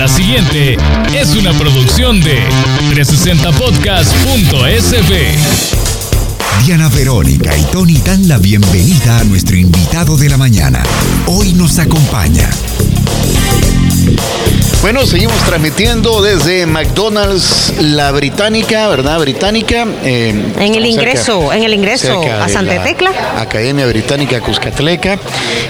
La siguiente es una producción de 360podcast.sb. Diana Verónica y Tony dan la bienvenida a nuestro invitado de la mañana. Hoy nos acompaña. Bueno, seguimos transmitiendo desde McDonald's, la británica, ¿verdad? Británica. Eh, en el ingreso, en el ingreso a Santa Tecla. Academia Británica Cuscatleca.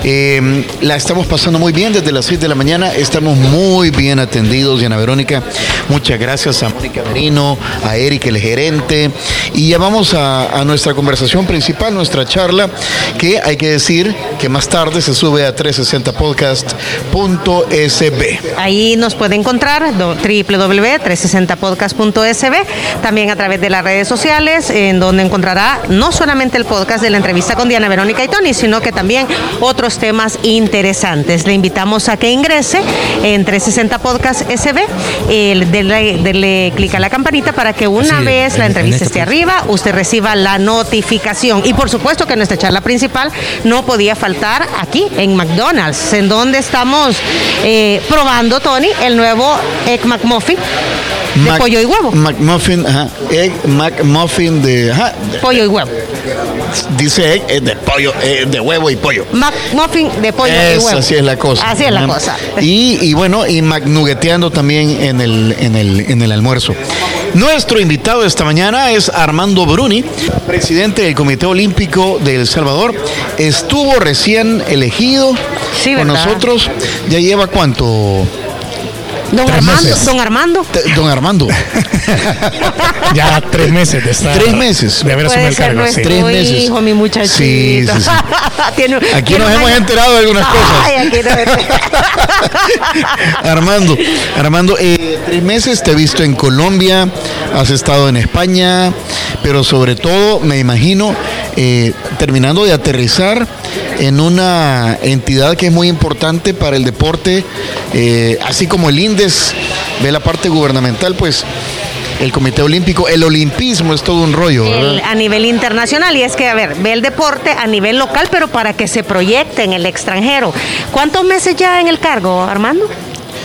Eh, la estamos pasando muy bien desde las 6 de la mañana. Estamos muy bien atendidos, Diana Verónica. Muchas gracias a Mónica Merino, a Eric, el gerente. Y ya vamos a, a nuestra conversación principal, nuestra charla, que hay que decir que más tarde se sube a 360podcast.sb. Ahí nos puede encontrar www.360podcast.sb, también a través de las redes sociales, en donde encontrará no solamente el podcast de la entrevista con Diana Verónica y Tony, sino que también otros temas interesantes. Le invitamos a que ingrese en 360 Podcast SB, dele, clic a la campanita para que una vez la entrevista esté arriba, usted reciba la notificación. Y por supuesto que nuestra charla principal no podía faltar aquí en McDonald's, en donde estamos eh, probando, Tony, el nuevo Egg McMuffin de pollo y huevo. McMuffin, ajá. Egg McMuffin de, ajá. Pollo y huevo. Dice egg de pollo, eh, de huevo y pollo. McMuffin de pollo y huevo. Así es la cosa. Así es la cosa. Y, y bueno, y McNugeteando también en el, en, el, en el almuerzo. Nuestro invitado esta mañana es Armando Bruni, presidente del Comité Olímpico de El Salvador. Estuvo recién elegido sí, con ¿verdad? nosotros. ¿Ya lleva cuánto? Don Armando, don Armando. Don Armando. ya tres meses de estar. Tres meses. De haber asumido el cargo. Sí. Tres meses. hijo, mi muchachito. Sí, sí, sí. tiene, Aquí tiene nos hemos enterado de algunas Ay, aquí no- Armando, Armando, eh, tres meses te he visto en Colombia, has estado en España, pero sobre todo, me imagino, eh, terminando de aterrizar en una entidad que es muy importante para el deporte, eh, así como el INDES ve la parte gubernamental, pues el Comité Olímpico, el olimpismo es todo un rollo, a nivel internacional y es que a ver ve el deporte a nivel local pero para que se proyecte en el extranjero ¿cuántos meses ya en el cargo Armando?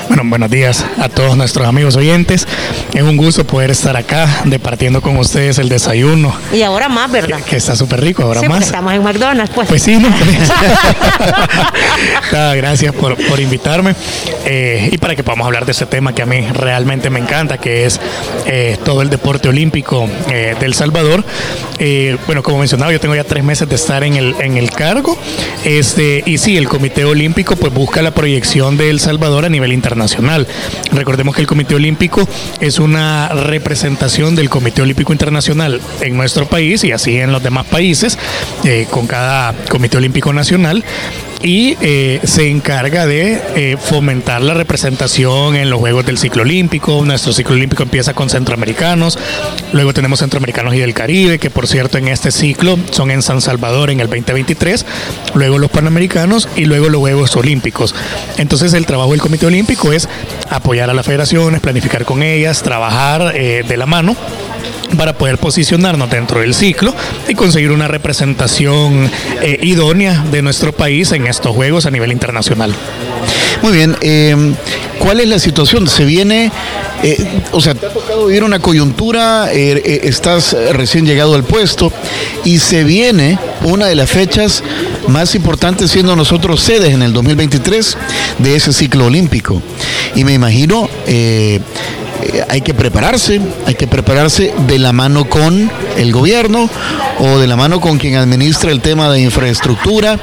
Bueno, buenos días a todos nuestros amigos oyentes. Es un gusto poder estar acá departiendo con ustedes el desayuno, y ahora más verdad que está súper rico, ahora sí, más. estamos en McDonald's pues Pues sí, ¿no? Nada, gracias por, por invitarme eh, y para que podamos hablar de ese tema que a mí realmente me encanta, que es eh, todo el deporte olímpico eh, del Salvador. Eh, bueno, como mencionaba, yo tengo ya tres meses de estar en el, en el cargo este, y sí, el Comité Olímpico pues busca la proyección de El Salvador a nivel internacional. Recordemos que el Comité Olímpico es una representación del Comité Olímpico Internacional en nuestro país y así en los demás países, eh, con cada Comité Olímpico Nacional y eh, se encarga de eh, fomentar la representación en los Juegos del Ciclo Olímpico. Nuestro ciclo olímpico empieza con centroamericanos, luego tenemos centroamericanos y del Caribe, que por cierto en este ciclo son en San Salvador en el 2023, luego los panamericanos y luego los Juegos Olímpicos. Entonces el trabajo del Comité Olímpico apoyar a las federaciones, planificar con ellas, trabajar eh, de la mano para poder posicionarnos dentro del ciclo y conseguir una representación eh, idónea de nuestro país en estos juegos a nivel internacional. Muy bien, eh, ¿cuál es la situación? Se viene, eh, o sea, te ha tocado vivir una coyuntura, eh, estás recién llegado al puesto y se viene una de las fechas más importantes siendo nosotros sedes en el 2023 de ese ciclo olímpico. Y me imagino... eh, hay que prepararse, hay que prepararse de la mano con el gobierno o de la mano con quien administra el tema de infraestructura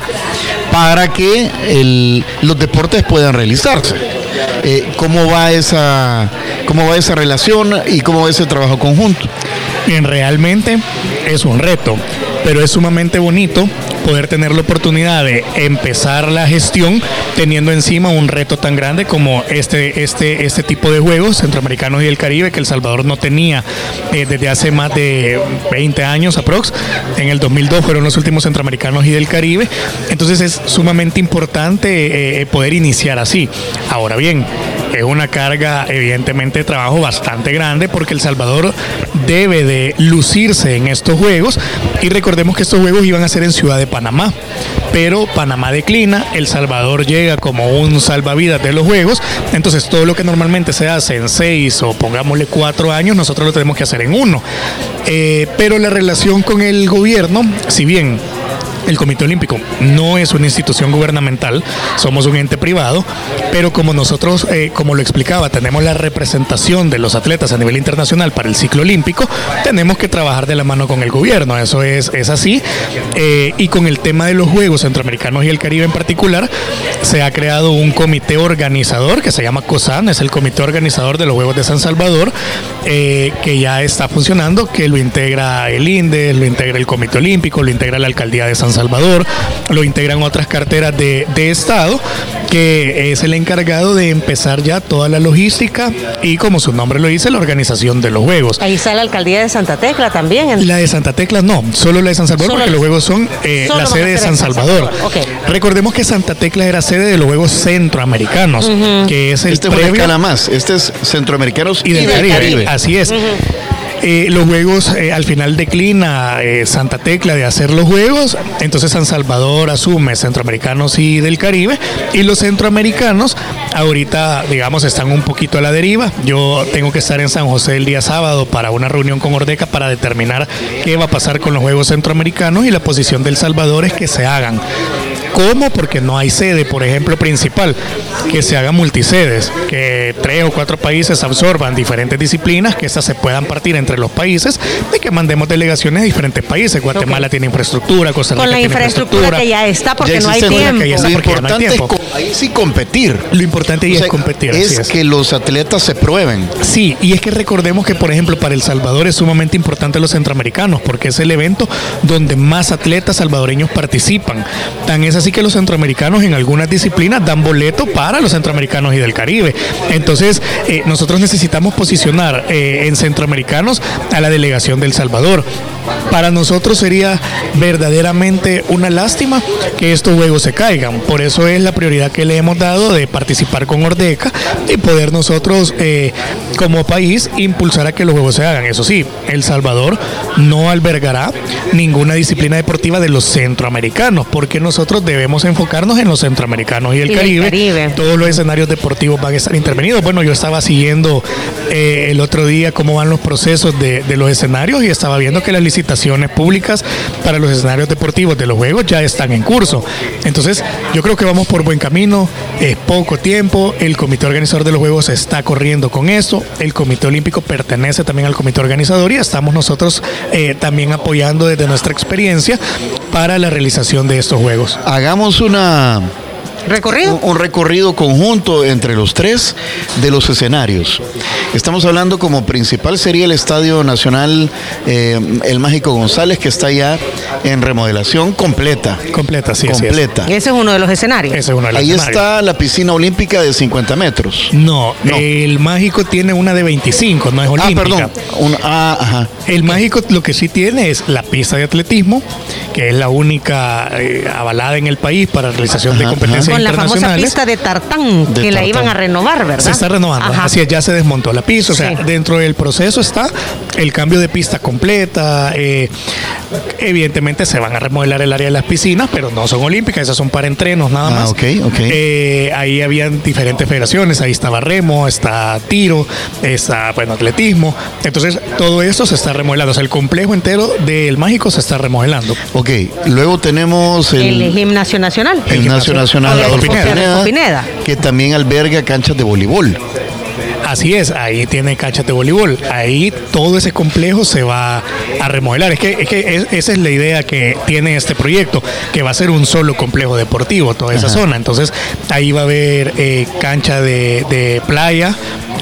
para que los deportes puedan realizarse. Eh, ¿Cómo va esa cómo va esa relación y cómo va ese trabajo conjunto? Bien, realmente es un reto, pero es sumamente bonito poder tener la oportunidad de empezar la gestión teniendo encima un reto tan grande como este, este, este tipo de juegos centroamericanos y del Caribe que El Salvador no tenía eh, desde hace más de 20 años aprox. En el 2002 fueron los últimos centroamericanos y del Caribe. Entonces es sumamente importante eh, poder iniciar así. Ahora bien, es una carga evidentemente de trabajo bastante grande porque El Salvador debe de lucirse en estos juegos y recordemos que estos juegos iban a ser en Ciudad de Panamá, pero Panamá declina, El Salvador llega como un salvavidas de los juegos, entonces todo lo que normalmente se hace en seis o pongámosle cuatro años, nosotros lo tenemos que hacer en uno. Eh, pero la relación con el gobierno, si bien el Comité Olímpico no es una institución gubernamental, somos un ente privado, pero como nosotros, eh, como lo explicaba, tenemos la representación de los atletas a nivel internacional para el ciclo olímpico, tenemos que trabajar de la mano con el gobierno, eso es, es así. Eh, y con el tema de los Juegos Centroamericanos y el Caribe en particular, se ha creado un comité organizador que se llama COSAN, es el comité organizador de los Juegos de San Salvador, eh, que ya está funcionando, que lo integra el INDE, lo integra el Comité Olímpico, lo integra la Alcaldía de San Salvador, lo integran otras carteras de, de Estado, que es el encargado de empezar ya toda la logística y como su nombre lo dice, la organización de los Juegos. Ahí está la alcaldía de Santa Tecla también. en- La de Santa Tecla no, solo la de San Salvador Solo porque los juegos son eh, la sede de San San Salvador. Ok. Recordemos que Santa Tecla era sede de los Juegos Centroamericanos, que es el Este fue previo más. Este es Centroamericanos y del Caribe. Así es. Eh, los juegos eh, al final declina eh, Santa Tecla de hacer los juegos, entonces San Salvador asume centroamericanos y del Caribe y los centroamericanos ahorita digamos están un poquito a la deriva. Yo tengo que estar en San José el día sábado para una reunión con Ordeca para determinar qué va a pasar con los juegos centroamericanos y la posición del Salvador es que se hagan. ¿Cómo? Porque no hay sede, por ejemplo, principal, que se haga multisedes, que tres o cuatro países absorban diferentes disciplinas, que estas se puedan partir entre los países y que mandemos delegaciones a diferentes países. Guatemala tiene infraestructura, Costa Rica Con la tiene infraestructura que ya está, porque Ya no hay tiempo. que ya está Lo porque ya no hay importante es tiempo. co- ahí sí competir. Lo importante ahí O sea, es competir. así es es. que los atletas se prueben. Sí, y es que recordemos que, por ejemplo, para El Salvador es sumamente importante los centroamericanos, porque es el evento donde más atletas salvadoreños participan. Tan es así que los centroamericanos en algunas disciplinas dan boleto para los centroamericanos y del Caribe. Entonces, eh, nosotros necesitamos posicionar eh, en centroamericanos a la delegación del Salvador. Para nosotros sería verdaderamente una lástima que estos juegos se caigan. Por eso es la prioridad que le hemos dado de participar con Ordeca y poder nosotros eh, como país impulsar a que los juegos se hagan. Eso sí, El Salvador no albergará ninguna disciplina deportiva de los centroamericanos, porque nosotros debemos enfocarnos en los centroamericanos y el Y Caribe. Caribe. Todos los escenarios deportivos van a estar intervenidos. Bueno, yo estaba siguiendo eh, el otro día cómo van los procesos de, de los escenarios y estaba viendo que las licitaciones públicas para los escenarios deportivos de los Juegos ya están en curso. Entonces, yo creo que vamos por buen camino. Es poco tiempo. El comité organizador de los Juegos está corriendo con esto. El comité olímpico pertenece también al comité organizador y estamos nosotros eh, también apoyando desde nuestra experiencia para la realización de estos Juegos. Hagamos una, ¿Recorrido? un, un recorrido conjunto entre los tres de los escenarios. Estamos hablando como principal sería el Estadio Nacional eh, El Mágico González, que está ya en remodelación completa. Completa, sí, es. completa. Ese es uno de los escenarios. Ese es uno de los Ahí escenarios. está la piscina olímpica de 50 metros. No, No. el mágico tiene una de 25, no es Ah, olímpica. perdón. Un- ah, ajá. El mágico lo que sí tiene es la pista de atletismo, que es la única eh, avalada en el país para realización de Ajá, competencias Con la famosa internacionales. pista de tartán, De que la iban a renovar, ¿verdad? Se está renovando, Ajá. así es, ya se desmontó la pista, o sea, Sí. dentro del proceso está el cambio de pista completa, eh, evidentemente se van a remodelar el área de las piscinas, pero no son olímpicas, esas son para entrenos nada Ah, más. ok, ok. Eh, ahí habían diferentes federaciones, ahí estaba remo, está tiro, está, bueno, atletismo, entonces todo eso se está remodelando, o sea, el complejo entero del mágico se está remodelando. Ok, luego tenemos El, el, gimnasio nacional. el Gimnasio Nacional Adolfo. Pineda, Pineda. que también alberga canchas de voleibol. Así es, ahí tiene canchas de voleibol. Ahí todo ese complejo se va a remodelar. Es que, es que es- esa es la idea que tiene este proyecto, que va a ser un solo complejo deportivo, toda esa Ajá. zona. Entonces, ahí va a haber eh, cancha de, de playa.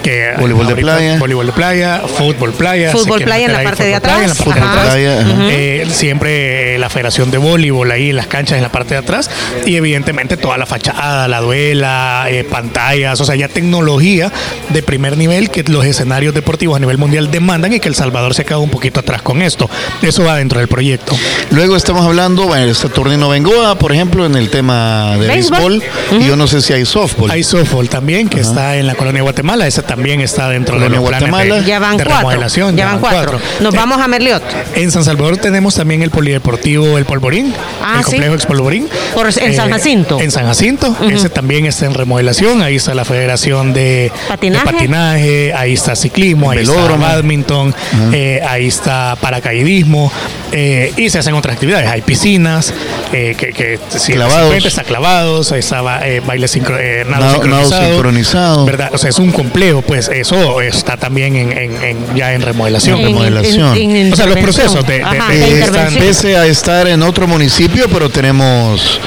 Que Voleibol de playa. Voleibol de playa, fútbol playa. Fútbol playa en la parte de playa, en la atrás. parte de atrás. Playa, ajá. Eh, siempre la Federación de Voleibol ahí en las canchas en la parte de atrás y evidentemente toda la fachada, la duela, eh, pantallas, o sea, ya tecnología de primera primer nivel que los escenarios deportivos a nivel mundial demandan y que El Salvador se ha quedado un poquito atrás con esto. Eso va dentro del proyecto. Luego estamos hablando, bueno, este torneo Bengoa, por ejemplo, en el tema de béisbol. Y yo no sé si hay softball. Hay softball también, que está en la colonia Guatemala. Ese también está dentro de los Guatemala. de, ya van de cuatro. remodelación. Ya, van cuatro. Nos Eh, vamos a Merliot. En San Salvador tenemos también el polideportivo El Polvorín, Ah, el sí. complejo Expolvorín. Por- en San Jacinto. En San Jacinto, ese también está en remodelación. Ahí está la Federación de Patinaje. de patinaje, ahí está ciclismo, ahí Velódromo. está badminton, eh, ahí está paracaidismo eh, y se hacen otras actividades. Hay piscinas, eh, que, que si Clavados. está clavados, ahí está eh, baile sincro, eh, nado, Nado- nado sincronizado. ¿verdad? O sea, es un complejo, pues eso está también en, en- en- ya en remodelación. En remodelación. O sea, los procesos de- de- Ajá, de- de intervención. pese a estar en otro municipio, pero tenemos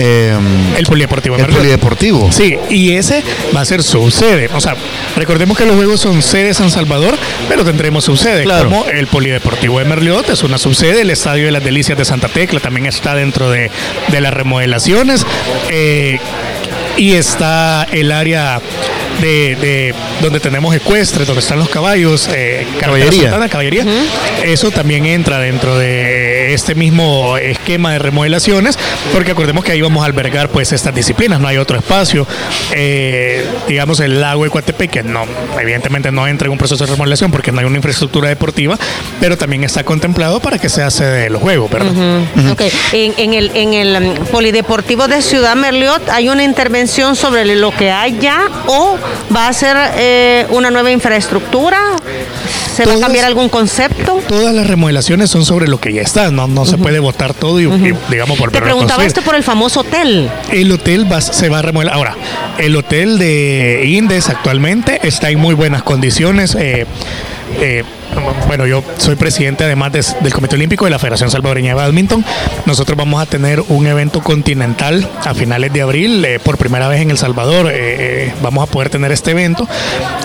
eh, El polideportivo. el polideportivo. Sí, y ese va a ser su sede. O sea, recordemos que los juegos son sede San Salvador, pero tendremos subsede, Claro. como el Polideportivo de Merliot, es una subsede, el Estadio de las Delicias de Santa Tecla también está dentro de, de las remodelaciones. eh, y está el área de, de donde tenemos ecuestres, donde están los caballos, eh, Caballería. Eso también entra dentro de este mismo esquema de remodelaciones, porque acordemos que ahí vamos a albergar pues estas disciplinas, no hay otro espacio. Eh, digamos el lago de Coatepec, que no, evidentemente no entra en un proceso de remodelación porque no hay una infraestructura deportiva, pero también está contemplado para que sea sede de los juegos, ¿verdad? Ok. En, en el, en el um, Polideportivo de Ciudad Merliot hay una intervención sobre lo que hay ya o va a ser eh, una nueva infraestructura. ¿Se va a cambiar algún concepto? Todas las remodelaciones son sobre lo que ya está, no, no se puede votar todo y, y, digamos por Te preguntaba esto por el famoso hotel. El hotel va- se va a remodelar. Ahora, el hotel de Indes actualmente está en muy buenas condiciones. eh, eh, bueno, yo soy presidente además de- del Comité Olímpico de la Federación Salvadoreña de Badminton. Nosotros vamos a tener un evento continental a finales de abril, eh, por primera vez en El Salvador. eh, vamos a poder tener este evento.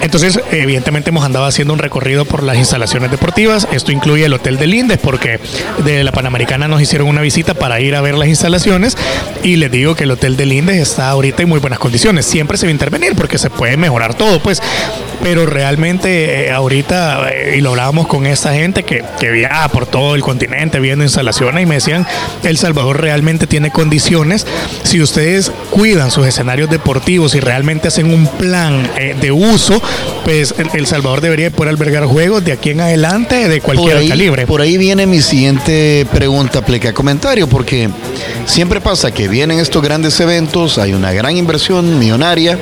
Entonces, evidentemente hemos andado haciendo un recorrido por las instalaciones deportivas. Esto incluye el Hotel del Indes, porque de la Panamericana nos hicieron una visita para ir a ver las instalaciones. Y les digo que el Hotel del Indes está ahorita en muy buenas condiciones. Siempre se va a intervenir porque se puede mejorar todo, pues. Pero realmente eh, ahorita, eh, y lo hablábamos con esta gente que, que viaja por todo el continente viendo instalaciones y me decían, El Salvador realmente tiene condiciones. Si ustedes cuidan sus escenarios deportivos y realmente hacen un plan eh, de uso, pues El, El Salvador debería poder albergar juegos de aquí en adelante de Por cualquier ahí, calibre. por ahí viene mi siguiente pregunta, pleca comentario, porque siempre pasa que vienen estos grandes eventos, hay una gran inversión millonaria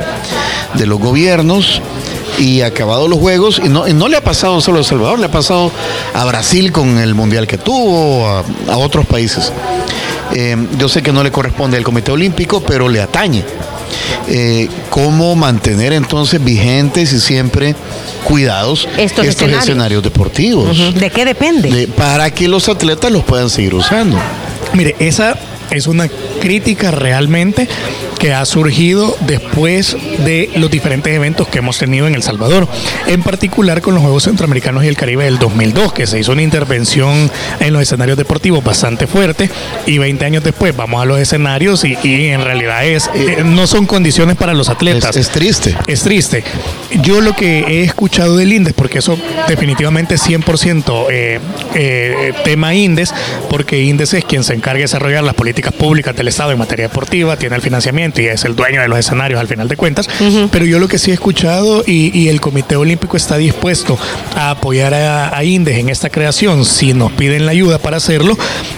de los gobiernos y acabados los juegos, y no, y no le ha pasado solo a El Salvador, le ha pasado a Brasil con el mundial que tuvo, a, a otros países. Eh, yo sé que no le corresponde al Comité Olímpico, pero le atañe. Eh, ¿Cómo mantener entonces vigentes y siempre cuidados Estos escenarios. escenarios deportivos? ¿De qué depende? de- para que los atletas los puedan seguir usando. Mire, esa es una crítica realmente que ha surgido después de los diferentes eventos que hemos tenido en El Salvador, en particular con los Juegos Centroamericanos y el Caribe del 2002, que se hizo una intervención en los escenarios deportivos bastante fuerte y 20 años después vamos a los escenarios y, y en realidad es eh, no son condiciones para los Es, atletas. es triste. Es triste. Yo lo que he escuchado del INDES, porque eso definitivamente es 100% eh, eh, tema INDES, porque INDES es quien se encarga de desarrollar las políticas públicas del Estado en materia deportiva, tiene el financiamiento y es el dueño de los escenarios al final de cuentas. Pero yo lo que sí he escuchado y, y el Comité Olímpico está dispuesto a apoyar a, a INDES en esta creación, si nos piden la ayuda para hacerlo,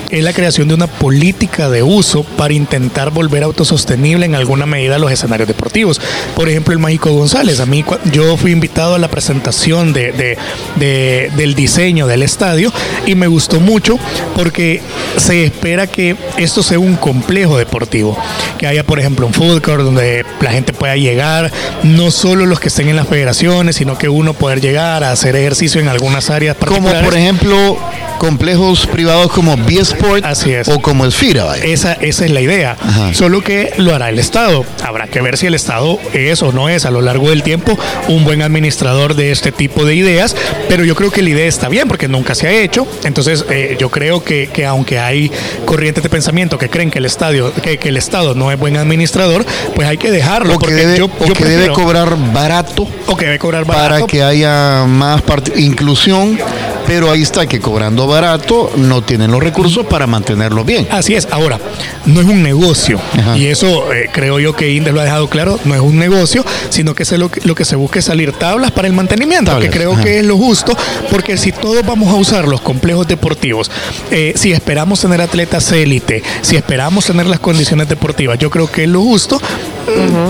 es la creación de una política de uso para intentar volver autosostenible en alguna medida los escenarios deportivos. Por ejemplo, el Mágico González. A mí, yo fui invitado a la presentación de, de- de- del diseño del estadio y me gustó mucho porque se espera que esto un complejo deportivo. Que haya, por ejemplo, un food court donde la gente pueda llegar, no solo los que estén en las federaciones, sino que uno poder llegar a hacer ejercicio en algunas áreas Como por ejemplo complejos privados como B-Sport o como el FIRA. vaya. Esa, esa es la idea. Ajá. Solo que lo hará el Estado. Habrá que ver si el Estado es o no es a lo largo del tiempo un buen administrador de este tipo de ideas. Pero yo creo que la idea está bien porque nunca se ha hecho. Entonces eh, yo creo que, que aunque hay corrientes de pensamiento que creen que el, estadio, que, que el Estado no es buen administrador, pues hay que dejarlo. O que, porque debe, yo, o yo que debe cobrar barato o que debe cobrar barato. para que haya más inclusión, pero ahí está que cobrando barato no tienen los recursos para mantenerlo bien. Así es, ahora, no es un negocio, Ajá. y eso eh, creo yo que Indes lo ha dejado claro, no es un negocio, sino que es lo, que- lo que se busca es salir tablas para el mantenimiento, Tablas, que creo ajá. que es lo justo, porque si todos vamos a usar los complejos deportivos, eh, si esperamos tener atletas élite, si esperamos tener las condiciones deportivas, yo creo que es lo justo,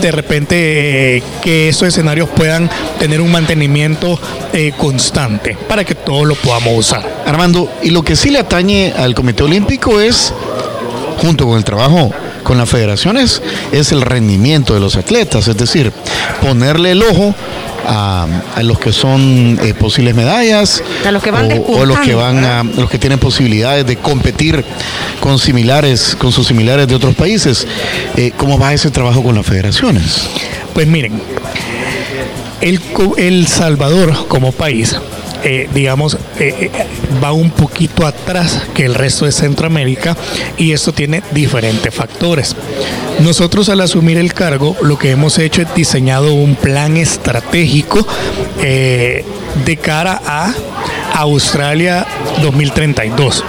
de repente eh, que esos escenarios puedan tener un mantenimiento eh, constante para que todos lo podamos usar. Armando, y lo que sí le atañe al Comité Olímpico es, junto con el trabajo con las federaciones, es el rendimiento de los atletas, es decir, ponerle el ojo a, a los que son eh, posibles medallas A los que van o, o los que van a los que tienen posibilidades de competir con similares con sus similares de otros países. Eh, cómo va ese trabajo con las federaciones Pues miren, el, El Salvador como país, eh, digamos, eh, eh, va un poquito atrás que el resto de Centroamérica y esto tiene diferentes factores. Nosotros al asumir el cargo lo que hemos hecho es diseñado un plan estratégico eh, de cara a Australia 2032.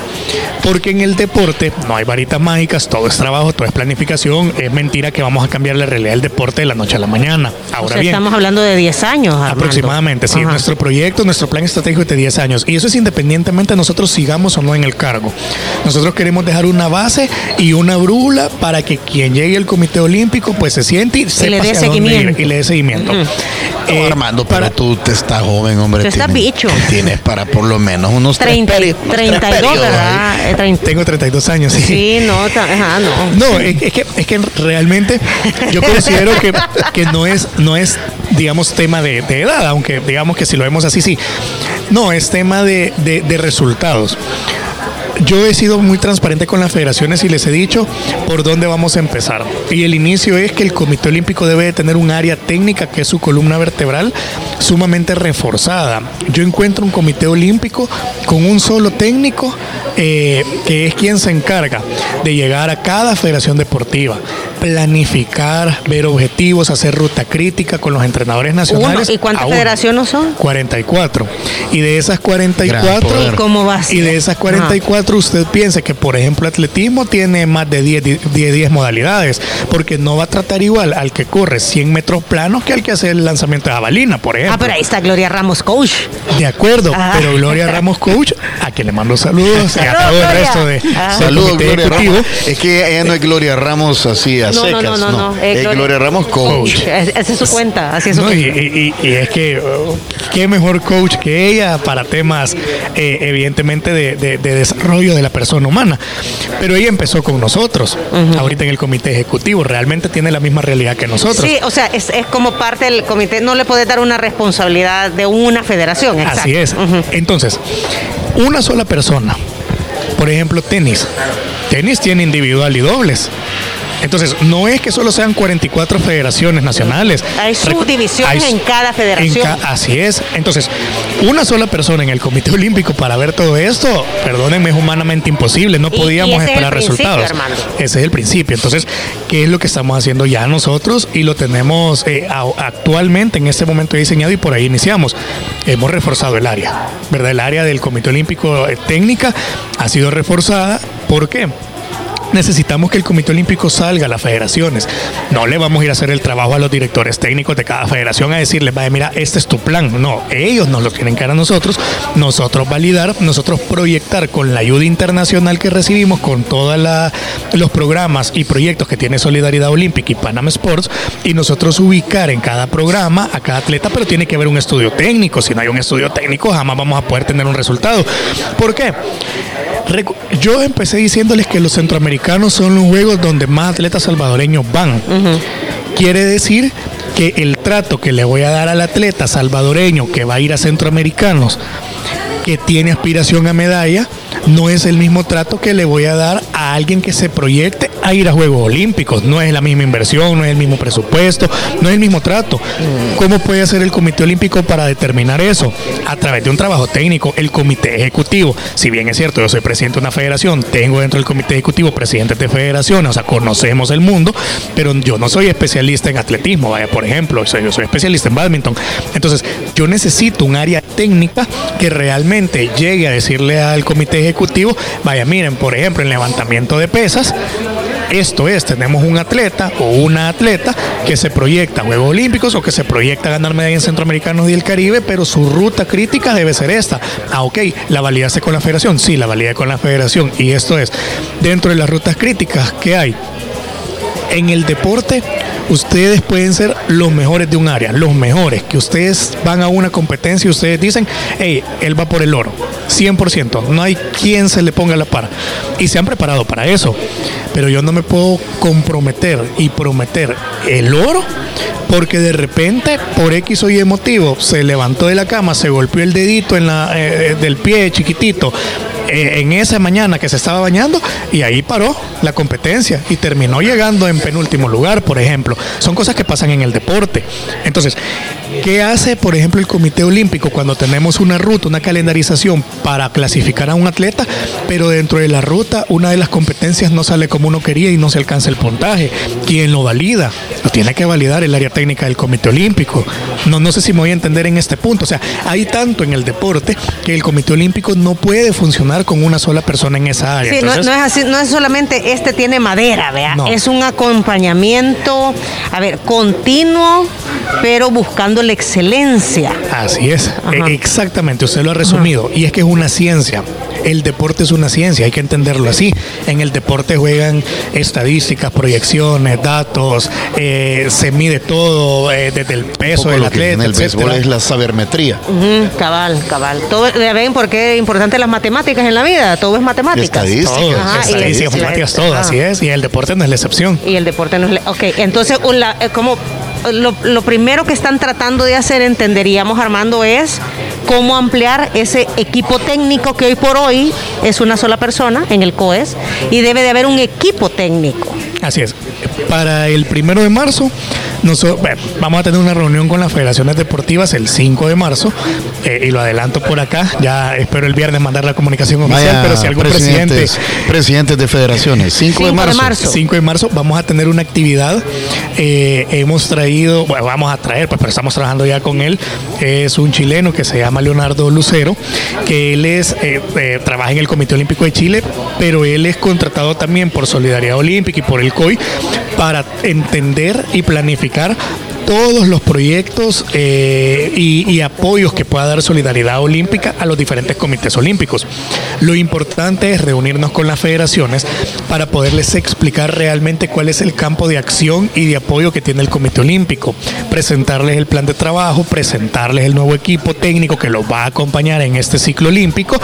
Porque en el deporte no hay varitas mágicas, todo es trabajo, todo es planificación. Es mentira que vamos a cambiar la realidad del deporte de la noche a la mañana. O Ahora sea, bien, estamos hablando de 10 años. Armando. Aproximadamente, sí. Ajá. Nuestro proyecto, nuestro plan estratégico es de 10 años. Y eso es independientemente de nosotros sigamos o no en el cargo. Nosotros queremos dejar una base y una brújula para que quien llegue al Comité Olímpico pues se siente y sepa le dé seguimiento. y le dé seguimiento. Eh, Armando pero para- tú te estás joven hombre Tú estás Tienes- bicho. tienes para por lo menos unos tres 30, peri- unos tres 32, periodos ahí. ¿verdad? Eh, 30. Tengo 32 años, sí. Sí, no, ajá, no. No, es, es que, es que realmente yo considero que, que no es, no es, digamos, tema de, de edad, aunque digamos que si lo vemos así, sí. No, es tema de, de- de resultados. Yo he sido muy transparente con las federaciones y les he dicho por dónde vamos a empezar. Y el inicio es que el Comité Olímpico debe de tener un área técnica que es su columna vertebral sumamente reforzada. Yo encuentro un Comité Olímpico con un solo técnico eh, que es quien se encarga de llegar a cada federación deportiva, planificar, ver objetivos, hacer ruta crítica con los entrenadores nacionales. Uno. ¿Y cuántas federaciones son? 44. Y de esas Gran 44, poder. ¿Y cómo va y de esas 44, usted piensa que, por ejemplo, atletismo tiene más de 10, 10, 10 modalidades, porque no va a tratar igual al que corre 100 metros planos que al que hace el lanzamiento de jabalina, por ejemplo. Ah, pero ahí está Gloria Ramos, coach. De acuerdo, Ah. pero Gloria Ramos Coach, a quien le mando saludos, y a Saludos, todo el resto de, Saludos, Gloria. Ramos. Es que ella no es Gloria Ramos así a No, no, secas, no, no, no. Es Gloria, Ramos coach. Es- Esa es su cuenta, así es su No, cuenta. y- y- y es que uh, qué mejor coach que ella para temas eh, evidentemente de, de- de desarrollo de la persona humana. Pero ella empezó con nosotros, ahorita en el comité ejecutivo, realmente tiene la misma realidad que nosotros. Sí, o sea, es, es como parte del comité. No le puedes dar una responsabilidad de una federación. Exacto. Así es. Entonces, una sola persona, por ejemplo, tenis. Tenis tiene individual y dobles. Entonces, no es que solo sean 44 federaciones nacionales. Hay subdivisiones hay- en cada en federación. ca- así es. Entonces, una sola persona en el Comité Olímpico para ver todo esto, perdónenme, es humanamente imposible. No Y- y podíamos ese es el esperar resultados. Armando. Ese es el principio. Entonces, ¿qué es lo que estamos haciendo ya nosotros? Y lo tenemos eh, actualmente en este momento diseñado y por ahí iniciamos. Hemos reforzado el área, ¿verdad? El área del Comité Olímpico eh, técnica ha sido reforzada. ¿Por qué? Necesitamos que el Comité Olímpico salga a las federaciones. No le vamos a ir a hacer el trabajo a los directores técnicos de cada federación a decirles, vaya, mira, este es tu plan. No, ellos nos lo tienen que dar a nosotros, nosotros validar, nosotros proyectar con la ayuda internacional que recibimos, con todos los programas y proyectos que tiene Solidaridad Olímpica y Panama Sports, y nosotros ubicar en cada programa a cada atleta, pero tiene que haber un estudio técnico. Si no hay un estudio técnico, jamás vamos a poder tener un resultado. ¿Por qué? Yo empecé diciéndoles que los centroamericanos son los juegos donde más atletas salvadoreños van. Quiere decir que el trato que le voy a dar al atleta salvadoreño que va a ir a centroamericanos que tiene aspiración a medalla, no es el mismo trato que le voy a dar a alguien que se proyecte a ir a Juegos Olímpicos. No es la misma inversión, no es el mismo presupuesto, no es el mismo trato. ¿Cómo puede hacer el Comité Olímpico para determinar eso? A través de un trabajo técnico, el Comité Ejecutivo. Si bien es cierto, yo soy presidente de una federación, tengo dentro del Comité Ejecutivo presidentes de federaciones, o sea, conocemos el mundo, pero yo no soy especialista en atletismo, vaya, por ejemplo, yo soy especialista en badminton. Entonces, yo necesito un área técnica que realmente llegue a decirle al Comité Ejecutivo, vaya, miren, por ejemplo, en levantamiento de pesas, esto es, tenemos un atleta o una atleta que se proyecta a Juegos Olímpicos o que se proyecta a ganar medallas en Centroamericanos y el Caribe, pero su ruta crítica debe ser esta. Ah, ok, ¿la validaste con la federación? Sí, la validé con la federación. Y esto es, dentro de las rutas críticas que hay en el deporte, ustedes pueden ser los mejores de un área, los mejores, que ustedes van a una competencia y ustedes dicen, hey, él va por el oro, 100%, no hay quien se le ponga la par. Y se han preparado para eso, pero yo no me puedo comprometer y prometer el oro porque de repente, por X o Y motivo, se levantó de la cama, se golpeó el dedito en la, eh, del pie chiquitito, eh, en esa mañana que se estaba bañando y ahí paró la competencia y terminó llegando en penúltimo lugar, por ejemplo. Son cosas que pasan en el deporte. Entonces, ¿qué hace, por ejemplo, el Comité Olímpico cuando tenemos una ruta, una calendarización para clasificar a un atleta, pero dentro de la ruta una de las competencias no sale como uno quería y no se alcanza el puntaje? ¿Quién lo valida? Lo tiene que validar el área técnica del Comité Olímpico. No, no sé si me voy a entender en este punto. O sea, hay tanto en el deporte que el Comité Olímpico no puede funcionar con una sola persona en esa área. Sí, no, es así, no es solamente este tiene madera, vea, es un acompañamiento, a ver, continuo, pero buscando la excelencia. Así es, e, exactamente, usted lo ha resumido, y es que es una ciencia el deporte es una ciencia, hay que entenderlo así. En el deporte juegan estadísticas, proyecciones, datos, eh, se mide todo, eh, desde el peso del atleta. en el béisbol es la sabermetría. cabal, cabal. Todo, ¿Ven por qué es importante las matemáticas en la vida? Todo es matemáticas. Estadísticas. Todo, estadísticas, matemáticas, todo, así es. Y el deporte no es la excepción. Y el deporte no es la... Ok, entonces, eh, como lo, primero que están tratando de hacer, entenderíamos, Armando, es cómo ampliar ese equipo técnico que hoy por hoy es una sola persona en el COES y debe de haber un equipo técnico. Así es. Para el primero de marzo nosotros, vamos a tener una reunión con las federaciones deportivas el 5 de marzo eh, y lo adelanto por acá. Ya espero el viernes mandar la comunicación oficial, pero si algún presidente. Presidentes de federaciones, 5, de, marzo. 5 de marzo vamos a tener una actividad. Eh, hemos traído, bueno, vamos a traer, pues, pero estamos trabajando ya con él. Es un chileno que se llama Leonardo Lucero, que él es, eh, trabaja en el Comité Olímpico de Chile, pero él es contratado también por Solidaridad Olímpica y por el COI para entender y planificar todos los proyectos eh, y, apoyos que pueda dar Solidaridad Olímpica a los diferentes comités olímpicos. Lo importante es reunirnos con las federaciones para poderles explicar realmente cuál es el campo de acción y de apoyo que tiene el Comité Olímpico, presentarles el plan de trabajo, presentarles el nuevo equipo técnico que los va a acompañar en este ciclo olímpico,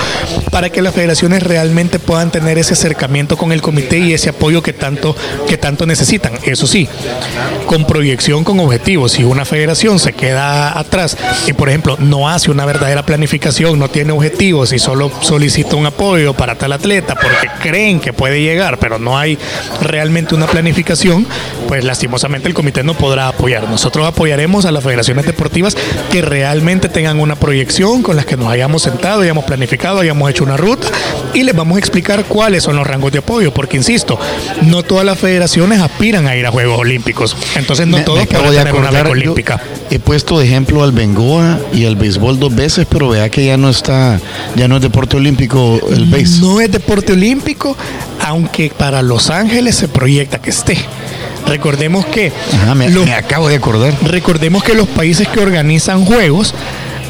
para que las federaciones realmente puedan tener ese acercamiento con el comité y ese apoyo que tanto, que tanto necesitan. Eso sí, con proyectos con objetivos. Si una federación se queda atrás y, por ejemplo, no hace una verdadera planificación, no tiene objetivos y solo solicita un apoyo para tal atleta porque creen que puede llegar, pero no hay realmente una planificación, pues lastimosamente el comité no podrá apoyar. Nosotros apoyaremos a las federaciones deportivas que realmente tengan una proyección con las que nos hayamos sentado, hayamos planificado, hayamos hecho una ruta y les vamos a explicar cuáles son los rangos de apoyo, porque insisto, no todas las federaciones aspiran a ir a Juegos Olímpicos. Entonces no todos pueden tener una olímpica. He puesto de ejemplo al Bengoa y al béisbol dos veces, pero vea que ya no está, ya no es deporte olímpico el béisbol. No es deporte olímpico, aunque para Los Ángeles se proyecta que esté. Recordemos que. me acabo de acordar. Recordemos que los países que organizan juegos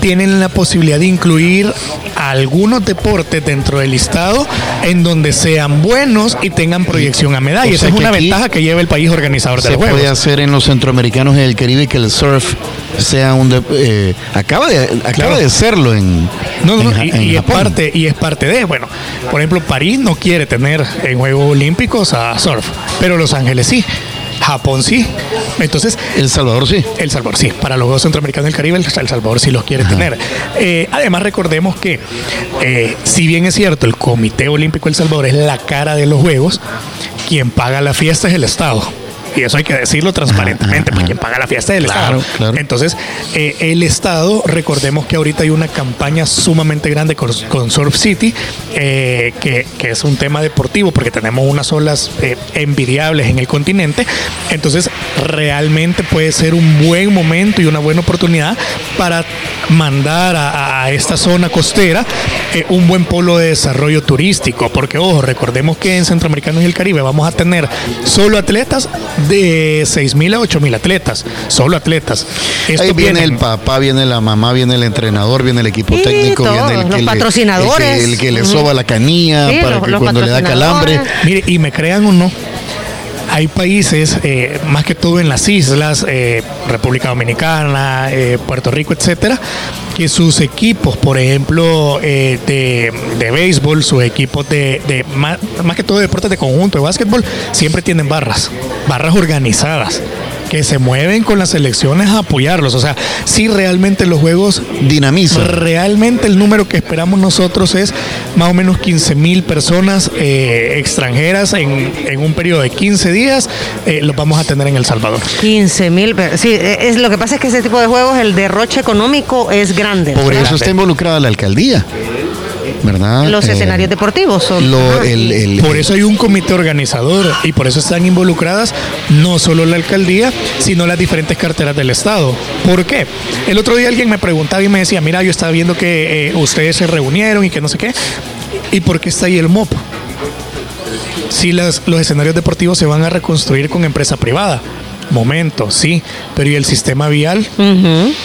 tienen la posibilidad de incluir algunos deportes dentro del listado en donde sean buenos y tengan proyección a medalla. Esa es una ventaja que lleva el país organizador del juego. Se puede hacer en los centroamericanos y el Caribe que el surf sea un eh, acaba de acaba de serlo en no, no, y, es parte y es parte de bueno por ejemplo París no quiere tener en Juegos Olímpicos a surf pero Los Ángeles sí Japón sí. Entonces, El Salvador sí. El Salvador sí. Para los Juegos Centroamericanos del Caribe, El Salvador sí los quiere tener. Eh, además, recordemos que, eh, si bien es cierto, el Comité Olímpico del Salvador es la cara de los Juegos, quien paga la fiesta es el Estado. Y eso hay que decirlo transparentemente, porque quien paga la fiesta es el Claro, Estado. claro. Entonces, eh, el Estado, recordemos que ahorita hay una campaña sumamente grande con, con Surf City, eh, que, que es un tema deportivo, porque tenemos unas olas eh, envidiables en el continente. Entonces, realmente puede ser un buen momento y una buena oportunidad para mandar a, a esta zona costera eh, un buen polo de desarrollo turístico. Porque, ojo, recordemos que en Centroamericanos y el Caribe vamos a tener solo atletas de 6.000 a 8.000 atletas. Solo atletas. Estos Ahí viene el papá, viene la mamá, viene el entrenador, viene el equipo Sí, técnico, todos, viene el los que, le- patrocinadores. el que, el que le soba la canilla Sí, para los- que los cuando le da calambre. Mire, y me crean o no, hay países, eh, más que todo en las islas, eh, República Dominicana, eh, Puerto Rico, etcétera, que sus equipos, por ejemplo, eh, de, de béisbol, sus equipos de, de más, más que todo de deportes de conjunto, de básquetbol, siempre tienen barras, barras organizadas que se mueven con las selecciones a apoyarlos. O sea, si realmente los juegos Dinamiza. Realmente el número que esperamos nosotros es más o menos 15 mil personas eh, extranjeras en, en un periodo de 15 días. eh, los vamos a tener en El Salvador. 15 mil. Sí, eh, es, lo que pasa es que ese tipo de juegos, el derroche económico es grande. Por ¿verdad? eso está involucrada la alcaldía, ¿verdad? Los Eh, escenarios deportivos son. lo- Ajá. el- el- Por eso hay un comité organizador y por eso están involucradas no solo la alcaldía, sino las diferentes carteras del Estado. ¿Por qué? El otro día alguien me preguntaba y me decía, mira, yo estaba viendo que eh, ustedes se reunieron y que no sé qué. ¿Y por qué está ahí el MOP? Si las, los escenarios deportivos se van a reconstruir con empresa privada. Momento, sí, pero ¿y el sistema vial?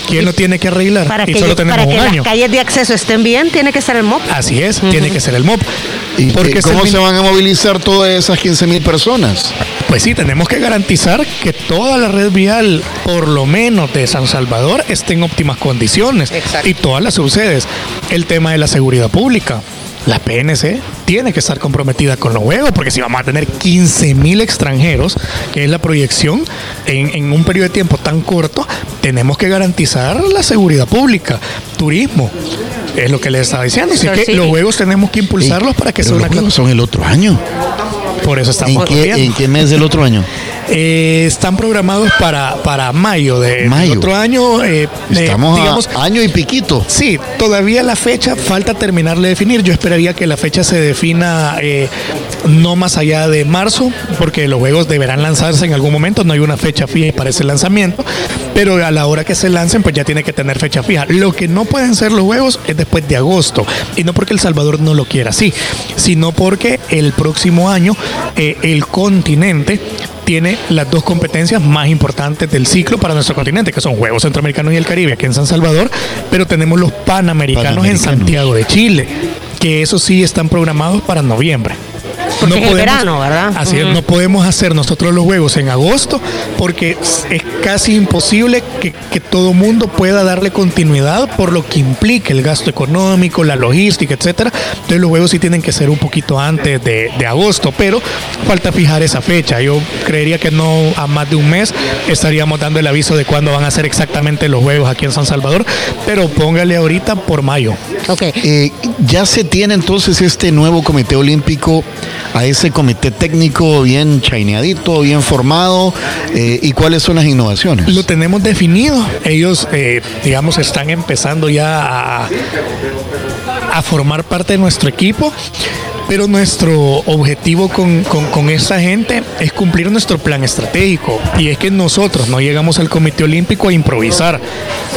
¿Quién lo tiene que arreglar? Para y que, solo tenemos para que un las año. calles de acceso estén bien, tiene que ser el MOP. Así es, tiene que ser el MOP. ¿Y Porque cómo se van a movilizar todas esas 15 mil personas? Pues sí, tenemos que garantizar que toda la red vial, por lo menos de San Salvador, esté en óptimas condiciones. Exacto. Y todas las subsedes. El tema de la seguridad pública. La PNC tiene que estar comprometida con los juegos, porque si vamos a tener 15 mil extranjeros, que es la proyección, en, en un periodo de tiempo tan corto, tenemos que garantizar la seguridad pública, turismo. Es lo que les estaba diciendo. Así que sí. los juegos tenemos que impulsarlos para que sea Pero una los juegos son el otro año. Por eso ¿En estamos qué, corriendo. ¿En qué mes del otro año? Eh, están programados para, para mayo de del otro año. eh, eh, Estamos digamos, a año y piquito. Sí, todavía la fecha falta terminar de definir. Yo esperaría que la fecha se defina eh, no más allá de marzo, porque los juegos deberán lanzarse en algún momento. No hay una fecha fija para ese lanzamiento, pero a la hora que se lancen, pues ya tiene que tener fecha fija. Lo que no pueden ser los juegos es después de agosto, y no porque El Salvador no lo quiera así, sino porque el próximo año el continente tiene las dos competencias más importantes del ciclo para nuestro continente, que son Juegos Centroamericanos y el Caribe aquí en San Salvador, pero tenemos los Panamericanos, en Panamericanos. Santiago de Chile, que esos sí están programados para noviembre. Porque es el verano, ¿verdad? Así es, no podemos hacer nosotros los juegos en agosto porque es es casi imposible que, que todo mundo pueda darle continuidad por lo que implica el gasto económico, la logística, etcétera. Entonces los juegos sí tienen que ser un poquito antes de, de agosto, pero falta fijar esa fecha. Yo creería que no a más de un mes estaríamos dando el aviso de cuándo van a ser exactamente los juegos aquí en San Salvador, pero póngale ahorita por mayo. Ok. Eh, ya se tiene entonces este nuevo comité olímpico a ese comité técnico bien chaineadito, bien formado eh, y cuáles son las innovaciones. Lo tenemos definido. Ellos, eh, digamos, están empezando ya a, a formar parte de nuestro equipo. Pero nuestro objetivo con, con- esta gente es cumplir nuestro plan estratégico. Y es que nosotros no llegamos al Comité Olímpico a improvisar.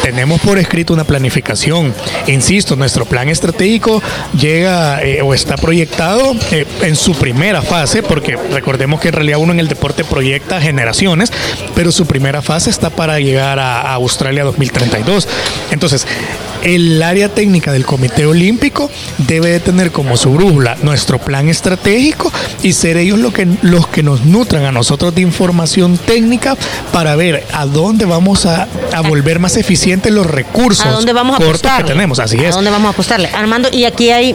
Tenemos por escrito una planificación. Insisto, nuestro plan estratégico llega eh, o está proyectado eh, en su primera fase, porque recordemos que en realidad uno en el deporte proyecta generaciones, pero su primera fase está para llegar a Australia 2032. Entonces, el área técnica del Comité Olímpico debe de tener como su brújula nuestro plan estratégico y ser ellos lo que, los que nos nutran a nosotros de información técnica para ver a dónde vamos a, a volver más eficientes los recursos ¿A dónde vamos a cortos que apostarle? tenemos. Así ¿A es. dónde vamos a apostarle? Armando, y aquí hay,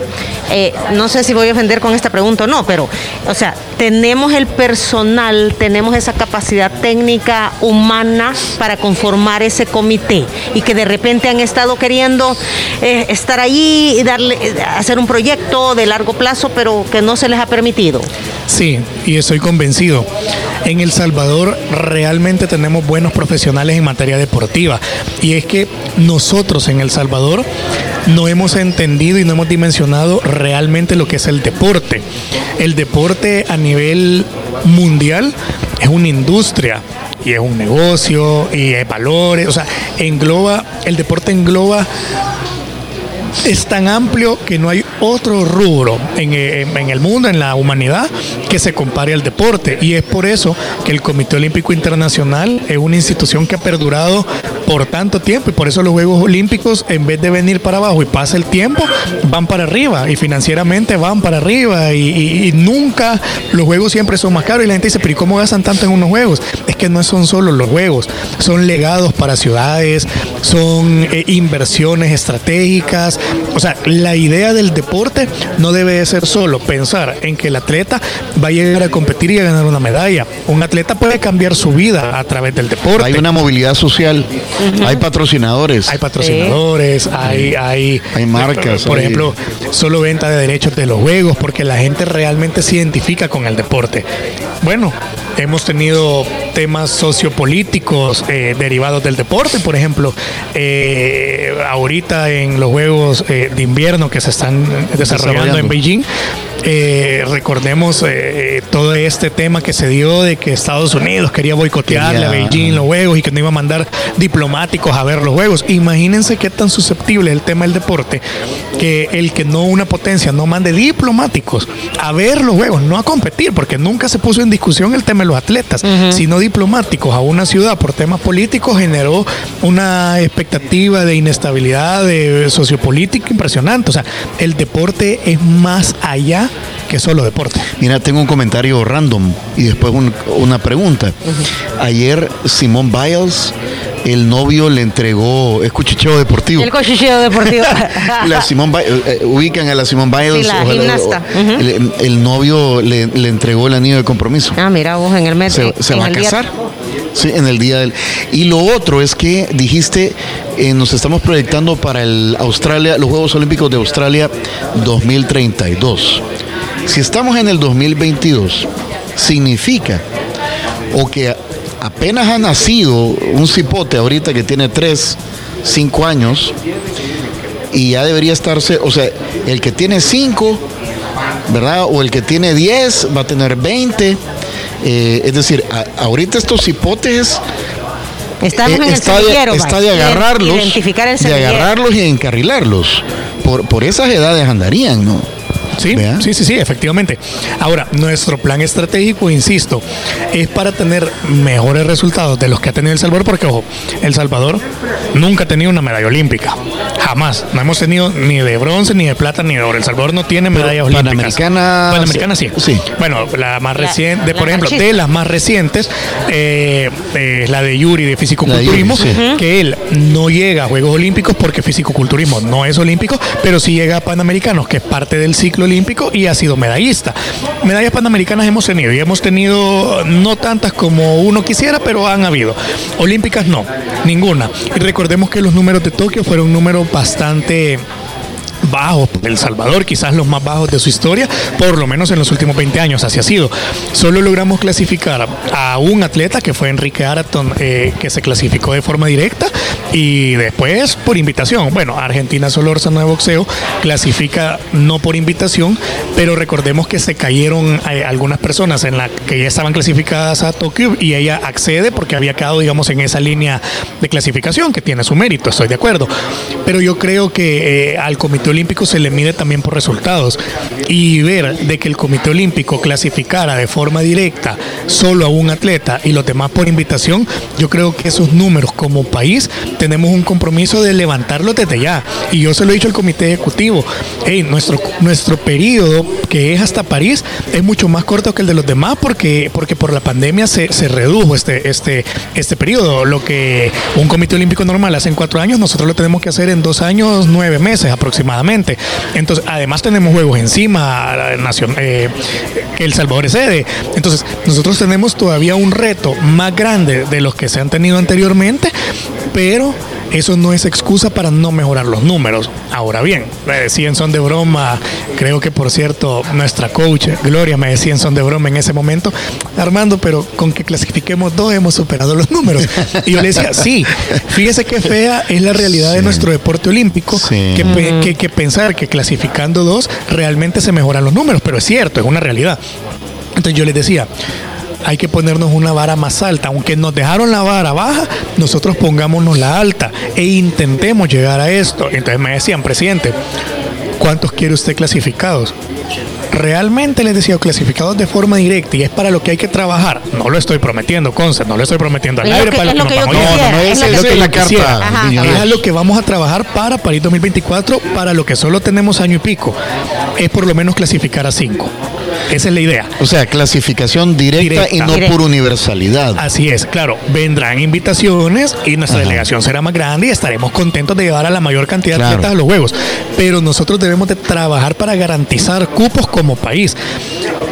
eh, no sé si voy a ofender con esta pregunta o no, pero, o sea, tenemos el personal, tenemos esa capacidad técnica humana para conformar ese comité y que de repente han estado queriendo eh, estar allí y darle, hacer un proyecto de largo plazo, pero que no se les ha permitido. Sí, y estoy convencido. En El Salvador realmente tenemos buenos profesionales en materia deportiva. Y es que nosotros en El Salvador no hemos entendido y no hemos dimensionado realmente lo que es el deporte. El deporte a nivel mundial es una industria y es un negocio y es valores. O sea, engloba, el deporte engloba es tan amplio que no hay otro rubro en, eh, en el mundo, en la humanidad, que se compare al deporte. Y es por eso que el Comité Olímpico Internacional es una institución que ha perdurado por tanto tiempo y por eso los Juegos Olímpicos, en vez de venir para abajo y pasa el tiempo, van para arriba y financieramente van para arriba y, y- y nunca los Juegos siempre son más caros y la gente dice, pero ¿y cómo gastan tanto en unos Juegos? Es que no son solo los Juegos, son legados para ciudades, son eh, inversiones estratégicas. O sea, la idea del deporte no debe de ser solo pensar en que el atleta va a llegar a competir y a ganar una medalla. Un atleta puede cambiar su vida a través del deporte. Hay una movilidad social, hay patrocinadores. Hay patrocinadores, hay, hay, Hay marcas, Por hay- ejemplo, solo venta de derechos de los juegos, porque la gente realmente se identifica con el deporte. Bueno, hemos tenido temas sociopolíticos eh, derivados del deporte, por ejemplo, eh, ahorita en los Juegos eh, de invierno que se están desarrollando en. Beijing. Eh, recordemos eh, todo este tema que se dio de que Estados Unidos quería boicotearle a Beijing los juegos y que no iba a mandar diplomáticos a ver los juegos. Imagínense qué tan susceptible es el tema del deporte que el que no una potencia no mande diplomáticos a ver los juegos, no a competir, porque nunca se puso en discusión el tema de los atletas, sino diplomáticos a una ciudad por temas políticos generó una expectativa de inestabilidad de sociopolítica impresionante. O sea, el deporte es más allá que solo deporte. Mira, tengo un comentario random y después un- una pregunta. Ayer Simón Biles, el novio le entregó, es cuchicheo deportivo. El cochicheo deportivo. La Simón Bi- eh, eh, ubican a la Simón Biles. Sí, la gimnasta. o- el, el novio le, le entregó el anillo de compromiso. ah, mira vos en el mes. se, se en va a día- casar. Sí, en el día del. Y lo otro es que dijiste, eh, nos estamos proyectando para el Australia, los Juegos Olímpicos de Australia 2032. Si estamos en el 2022, significa o que apenas ha nacido un cipote ahorita que tiene 3, 5 años y ya debería estarse, o sea, el que tiene 5, ¿verdad? O el que tiene 10 va a tener 20. Eh, es decir, a- ahorita estos hipotes Estamos eh, en el está, de, semillero, está de agarrarlos, Identificar el de agarrarlos y encarrilarlos. Por, por esas edades andarían, ¿no? Sí, sí, sí, sí, efectivamente. Ahora, nuestro plan estratégico, insisto, es para tener mejores resultados de los que ha tenido El Salvador, porque, ojo, El Salvador nunca ha tenido una medalla olímpica. Jamás. No hemos tenido ni de bronce, ni de plata, ni de oro. El Salvador no tiene medallas olímpicas. Panamericana- Panamericana sí. sí. Bueno, la más reciente, la por ejemplo, de las más recientes, eh, eh, la de Yuri de fisicoculturismo, Yuri, sí. que él no llega a Juegos Olímpicos porque fisicoculturismo no es olímpico, pero sí llega a Panamericanos, que es parte del ciclo olímpico y ha sido medallista. Medallas panamericanas hemos tenido y hemos tenido no tantas como uno quisiera, pero han habido. Olímpicas no, ninguna. Y recordemos que los números de Tokio fueron números bastante bajos El Salvador, quizás los más bajos de su historia, por lo menos en los últimos 20 años, así ha sido. Solo logramos clasificar a un atleta que fue Enrique Araton, eh, que se clasificó de forma directa y después por invitación. Bueno, Argentina Solórzano de boxeo clasifica no por invitación, pero recordemos que se cayeron eh, algunas personas en la que ya estaban clasificadas a Tokio y ella accede porque había quedado, digamos, en esa línea de clasificación que tiene su mérito, estoy de acuerdo. pero yo creo que eh, al Comité Olímpico se le mide también por resultados y ver de que el Comité Olímpico clasificara de forma directa solo a un atleta y los demás por invitación, yo creo que esos números como país tenemos un compromiso de levantarlos desde ya. Y yo se lo he dicho al Comité Ejecutivo, nuestro, nuestro periodo que es hasta París es mucho más corto que el de los demás porque, porque por la pandemia se, se redujo este, este, este periodo. Lo que un Comité Olímpico normal hace en cuatro años, nosotros lo tenemos que hacer en dos años, nueve meses aproximadamente. Entonces, además tenemos juegos encima, nación, eh, El Salvador es sede. Entonces, nosotros tenemos todavía un reto más grande de los que se han tenido anteriormente, pero eso no es excusa para no mejorar los números. Ahora bien, me decían son de broma, creo que por cierto nuestra coach Gloria me decía en son de broma en ese momento, Armando, pero con que clasifiquemos dos hemos superado los números. Y yo le decía, sí, fíjese qué fea es la realidad de nuestro deporte olímpico, que, que pensar que clasificando dos realmente se mejoran los números, pero es cierto, es una realidad. Entonces yo les decía, hay que ponernos una vara más alta. Aunque nos dejaron la vara baja, nosotros pongámonos la alta e intentemos llegar a esto. Entonces me decían, presidente, ¿cuántos quiere usted clasificados? realmente les decía clasificados de forma directa y es para lo que hay que trabajar. No lo estoy prometiendo, Conce, no lo estoy prometiendo al aire para lo que, nos vamos No, no, es, lo que la carta. Es lo que vamos a trabajar para París 2024, para lo que solo tenemos año y pico. Es por lo menos clasificar a cinco. Esa es la idea. O sea, clasificación directa, y no por universalidad. Así es, claro. Vendrán invitaciones y nuestra delegación será más grande y estaremos contentos de llevar a la mayor cantidad de atletas a los Juegos. Pero nosotros debemos de trabajar para garantizar cupos como país.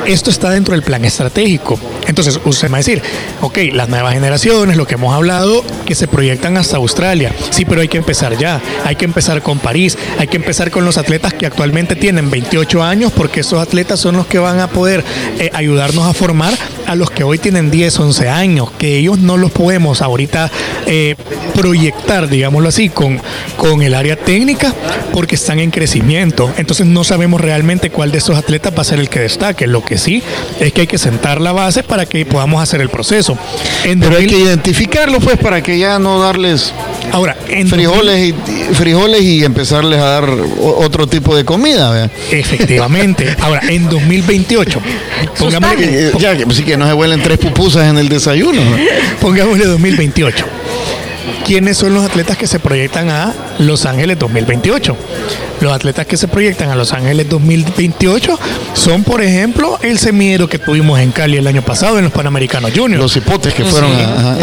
Esto está dentro del plan estratégico. Entonces, usted va a decir, ok, las nuevas generaciones, lo que hemos hablado, que se proyectan hasta Australia. Sí, pero hay que empezar ya. Hay que empezar con París. Hay que empezar con los atletas que actualmente tienen 28 años, porque esos atletas son los que van a poder eh, ayudarnos a formar a los que hoy tienen 10, 11 años, que ellos no los podemos ahorita eh, proyectar, digámoslo así, con, con el área técnica, porque están en crecimiento. Entonces no sabemos realmente cuál de esos atletas va a ser el que destaque. Lo que sí es que hay que sentar la base para que podamos hacer el proceso. Pero hay que identificarlo, pues, para que ya no darles Ahora, en frijoles, y, frijoles y empezarles a dar otro tipo de comida. Efectivamente. Ahora, en 2028, pongámosle, ya, que, sí que no se vuelen tres pupusas en el desayuno. Pongámosle 2028. ¿Quiénes son los atletas que se proyectan a Los Ángeles 2028? Los atletas que se proyectan a Los Ángeles 2028 son, por ejemplo, el semillero que tuvimos en Cali el año pasado en los Panamericanos Juniors. Los hipotes que fueron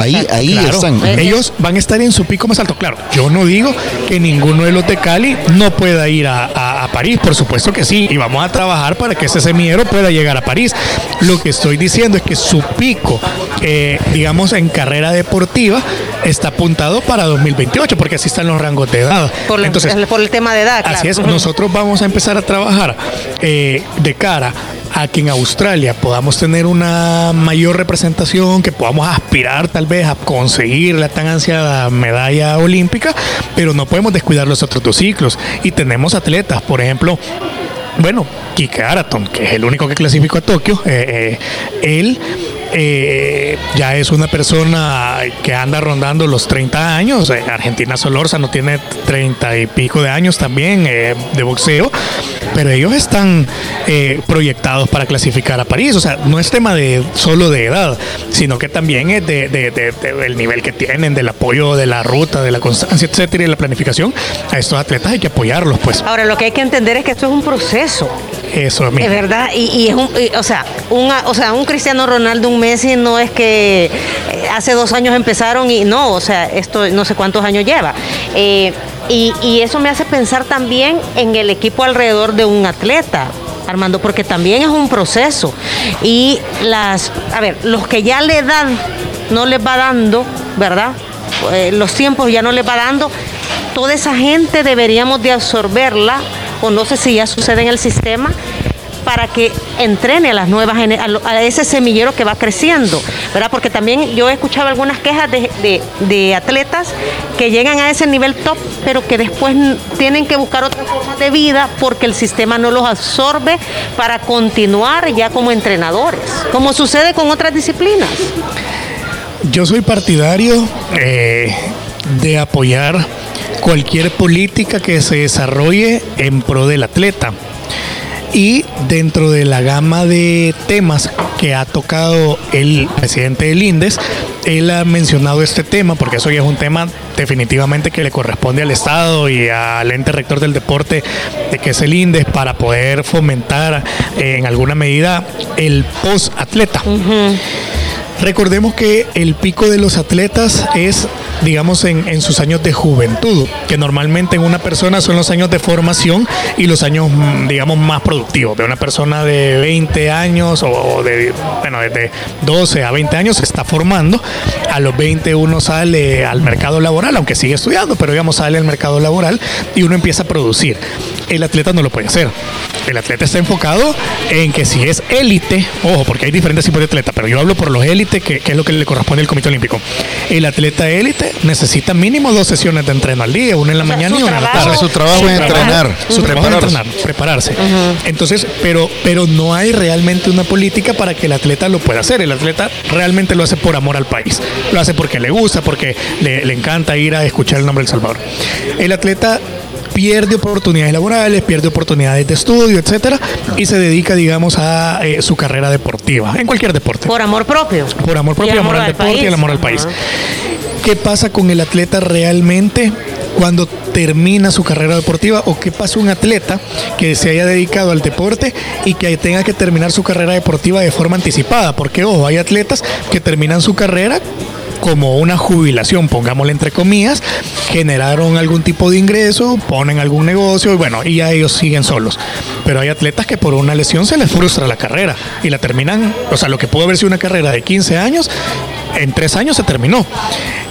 ahí, ahí están. Ellos van a estar en su pico más alto. Claro, yo no digo que ninguno de los de Cali no pueda ir a, París, por supuesto que sí, y vamos a trabajar para que ese semillero pueda llegar a París. Lo que estoy diciendo es que su pico, eh, digamos, en carrera deportiva, está apuntado para 2028, porque así están los rangos de edad. Por, Entonces, por el tema de edad. Así es, nosotros vamos a empezar a trabajar eh, de cara a que en Australia podamos tener una mayor representación, que podamos aspirar tal vez a conseguir la tan ansiada medalla olímpica, pero no podemos descuidar los otros dos ciclos. Y tenemos atletas, por ejemplo, bueno, Kike Araton, que es el único que clasificó a Tokio, eh, eh, él eh, ya es una persona que anda rondando los 30 años. Eh, Argentina Solorza no tiene 30 y pico de años también eh, de boxeo, pero ellos están proyectados para clasificar a París. O sea, no es tema de solo de edad, sino que también es de, del nivel que tienen, del apoyo de la ruta, de la constancia, etcétera, y de la planificación. A estos atletas hay que apoyarlos, pues. Ahora, lo que hay que entender es que esto es un proceso. Eso es verdad, y, es un, o sea, o sea, un Cristiano Ronaldo, un Messi no es que eh, hace dos años empezaron y no, o sea, esto no sé cuántos años lleva. Eh, y, eso me hace pensar también en el equipo alrededor de un atleta. Armando, porque también es un proceso. Y las, a ver, los que ya le dan, no les va dando, ¿verdad? Eh, los tiempos ya no les va dando. Toda esa gente deberíamos de absorberla, o no sé si ya sucede en el sistema, para que entrene a las nuevas a ese semillero que va creciendo, ¿verdad? Porque también yo he escuchado algunas quejas de, atletas que llegan a ese nivel top, pero que después tienen que buscar otra forma de vida porque el sistema no los absorbe para continuar ya como entrenadores, como sucede con otras disciplinas. Yo soy partidario eh, de apoyar cualquier política que se desarrolle en pro del atleta. Y dentro de la gama de temas que ha tocado el presidente del INDES, él ha mencionado este tema, porque eso ya es un tema definitivamente que le corresponde al Estado y al ente rector del deporte, de que es el INDES, para poder fomentar eh, en alguna medida el post-atleta. Recordemos que el pico de los atletas es, digamos, en, sus años de juventud, que normalmente en una persona son los años de formación y los años, mm, digamos, más productivos. De una persona de 20 años o de, bueno, desde 12 a 20 años se está formando. A los 20 uno sale al mercado laboral, aunque sigue estudiando, pero digamos sale al mercado laboral y uno empieza a producir. El atleta no lo puede hacer. El atleta está enfocado en que si es élite, ojo, porque hay diferentes tipos de atletas, pero yo hablo por los élites que, es lo que le corresponde al Comité Olímpico. El atleta élite necesita mínimo dos sesiones de entreno al día, una en la mañana y una en la tarde. Su trabajo es entrenar. Su trabajo es entrenar, prepararse. Entonces, pero, pero no hay realmente una política para que el atleta lo pueda hacer. El atleta realmente lo hace por amor al país. Lo hace porque le gusta, porque le, le encanta ir a escuchar el nombre del Salvador. El atleta pierde oportunidades laborales, pierde oportunidades de estudio, etcétera, y se dedica, digamos, a eh, su carrera deportiva, en cualquier deporte. Por amor propio. Por amor propio, amor, al deporte y el amor al país. ¿Qué pasa con el atleta realmente cuando termina su carrera deportiva o qué pasa un atleta que se haya dedicado al deporte y que tenga que terminar su carrera deportiva de forma anticipada? Porque, ojo, hay atletas que terminan su carrera como una jubilación, pongámosle entre comillas, generaron algún tipo de ingreso, ponen algún negocio y bueno, y ya ellos siguen solos. Pero hay atletas que por una lesión se les frustra la carrera y la terminan, o sea, lo que pudo haber sido una carrera de 15 años, en tres años se terminó.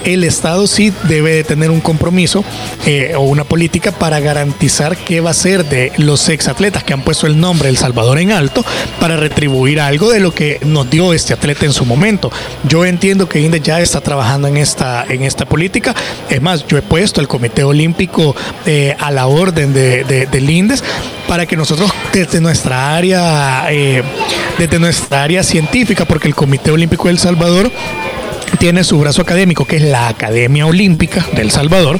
El Estado sí debe de tener un compromiso eh, o una política para garantizar qué va a ser de los exatletas que han puesto el nombre El Salvador en alto para retribuir algo de lo que nos dio este atleta en su momento. Yo entiendo que INDE ya está trabajando en esta, en esta política. Es más, yo he puesto el Comité Olímpico eh, a la orden de, del INDES para que nosotros desde nuestra área, eh, desde nuestra área científica, porque el Comité Olímpico de El Salvador tiene su brazo académico, que es la Academia Olímpica del Salvador.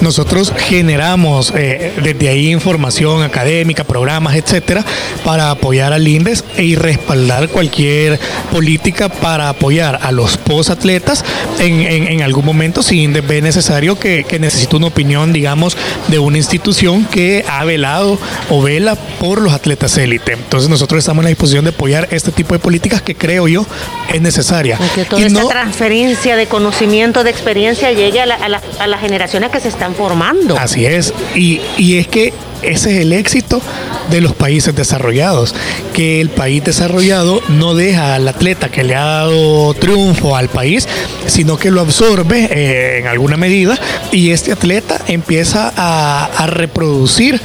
Nosotros generamos eh, desde ahí información académica, programas, etcétera, para apoyar al INDES y respaldar cualquier política para apoyar a los posatletas en, en, algún momento si INDES ve necesario que, que necesita una opinión, digamos, de una institución que ha velado o vela por los atletas élite. Entonces nosotros estamos en la disposición de apoyar este tipo de políticas que creo yo es necesaria. y no, de conocimiento, de experiencia llegue a, las generaciones que se están formando. Así es. Y, y es que ese es el éxito de los países desarrollados, que el país desarrollado no deja al atleta que le ha dado triunfo al país, sino que lo absorbe eh, en alguna medida y este atleta empieza a, a reproducir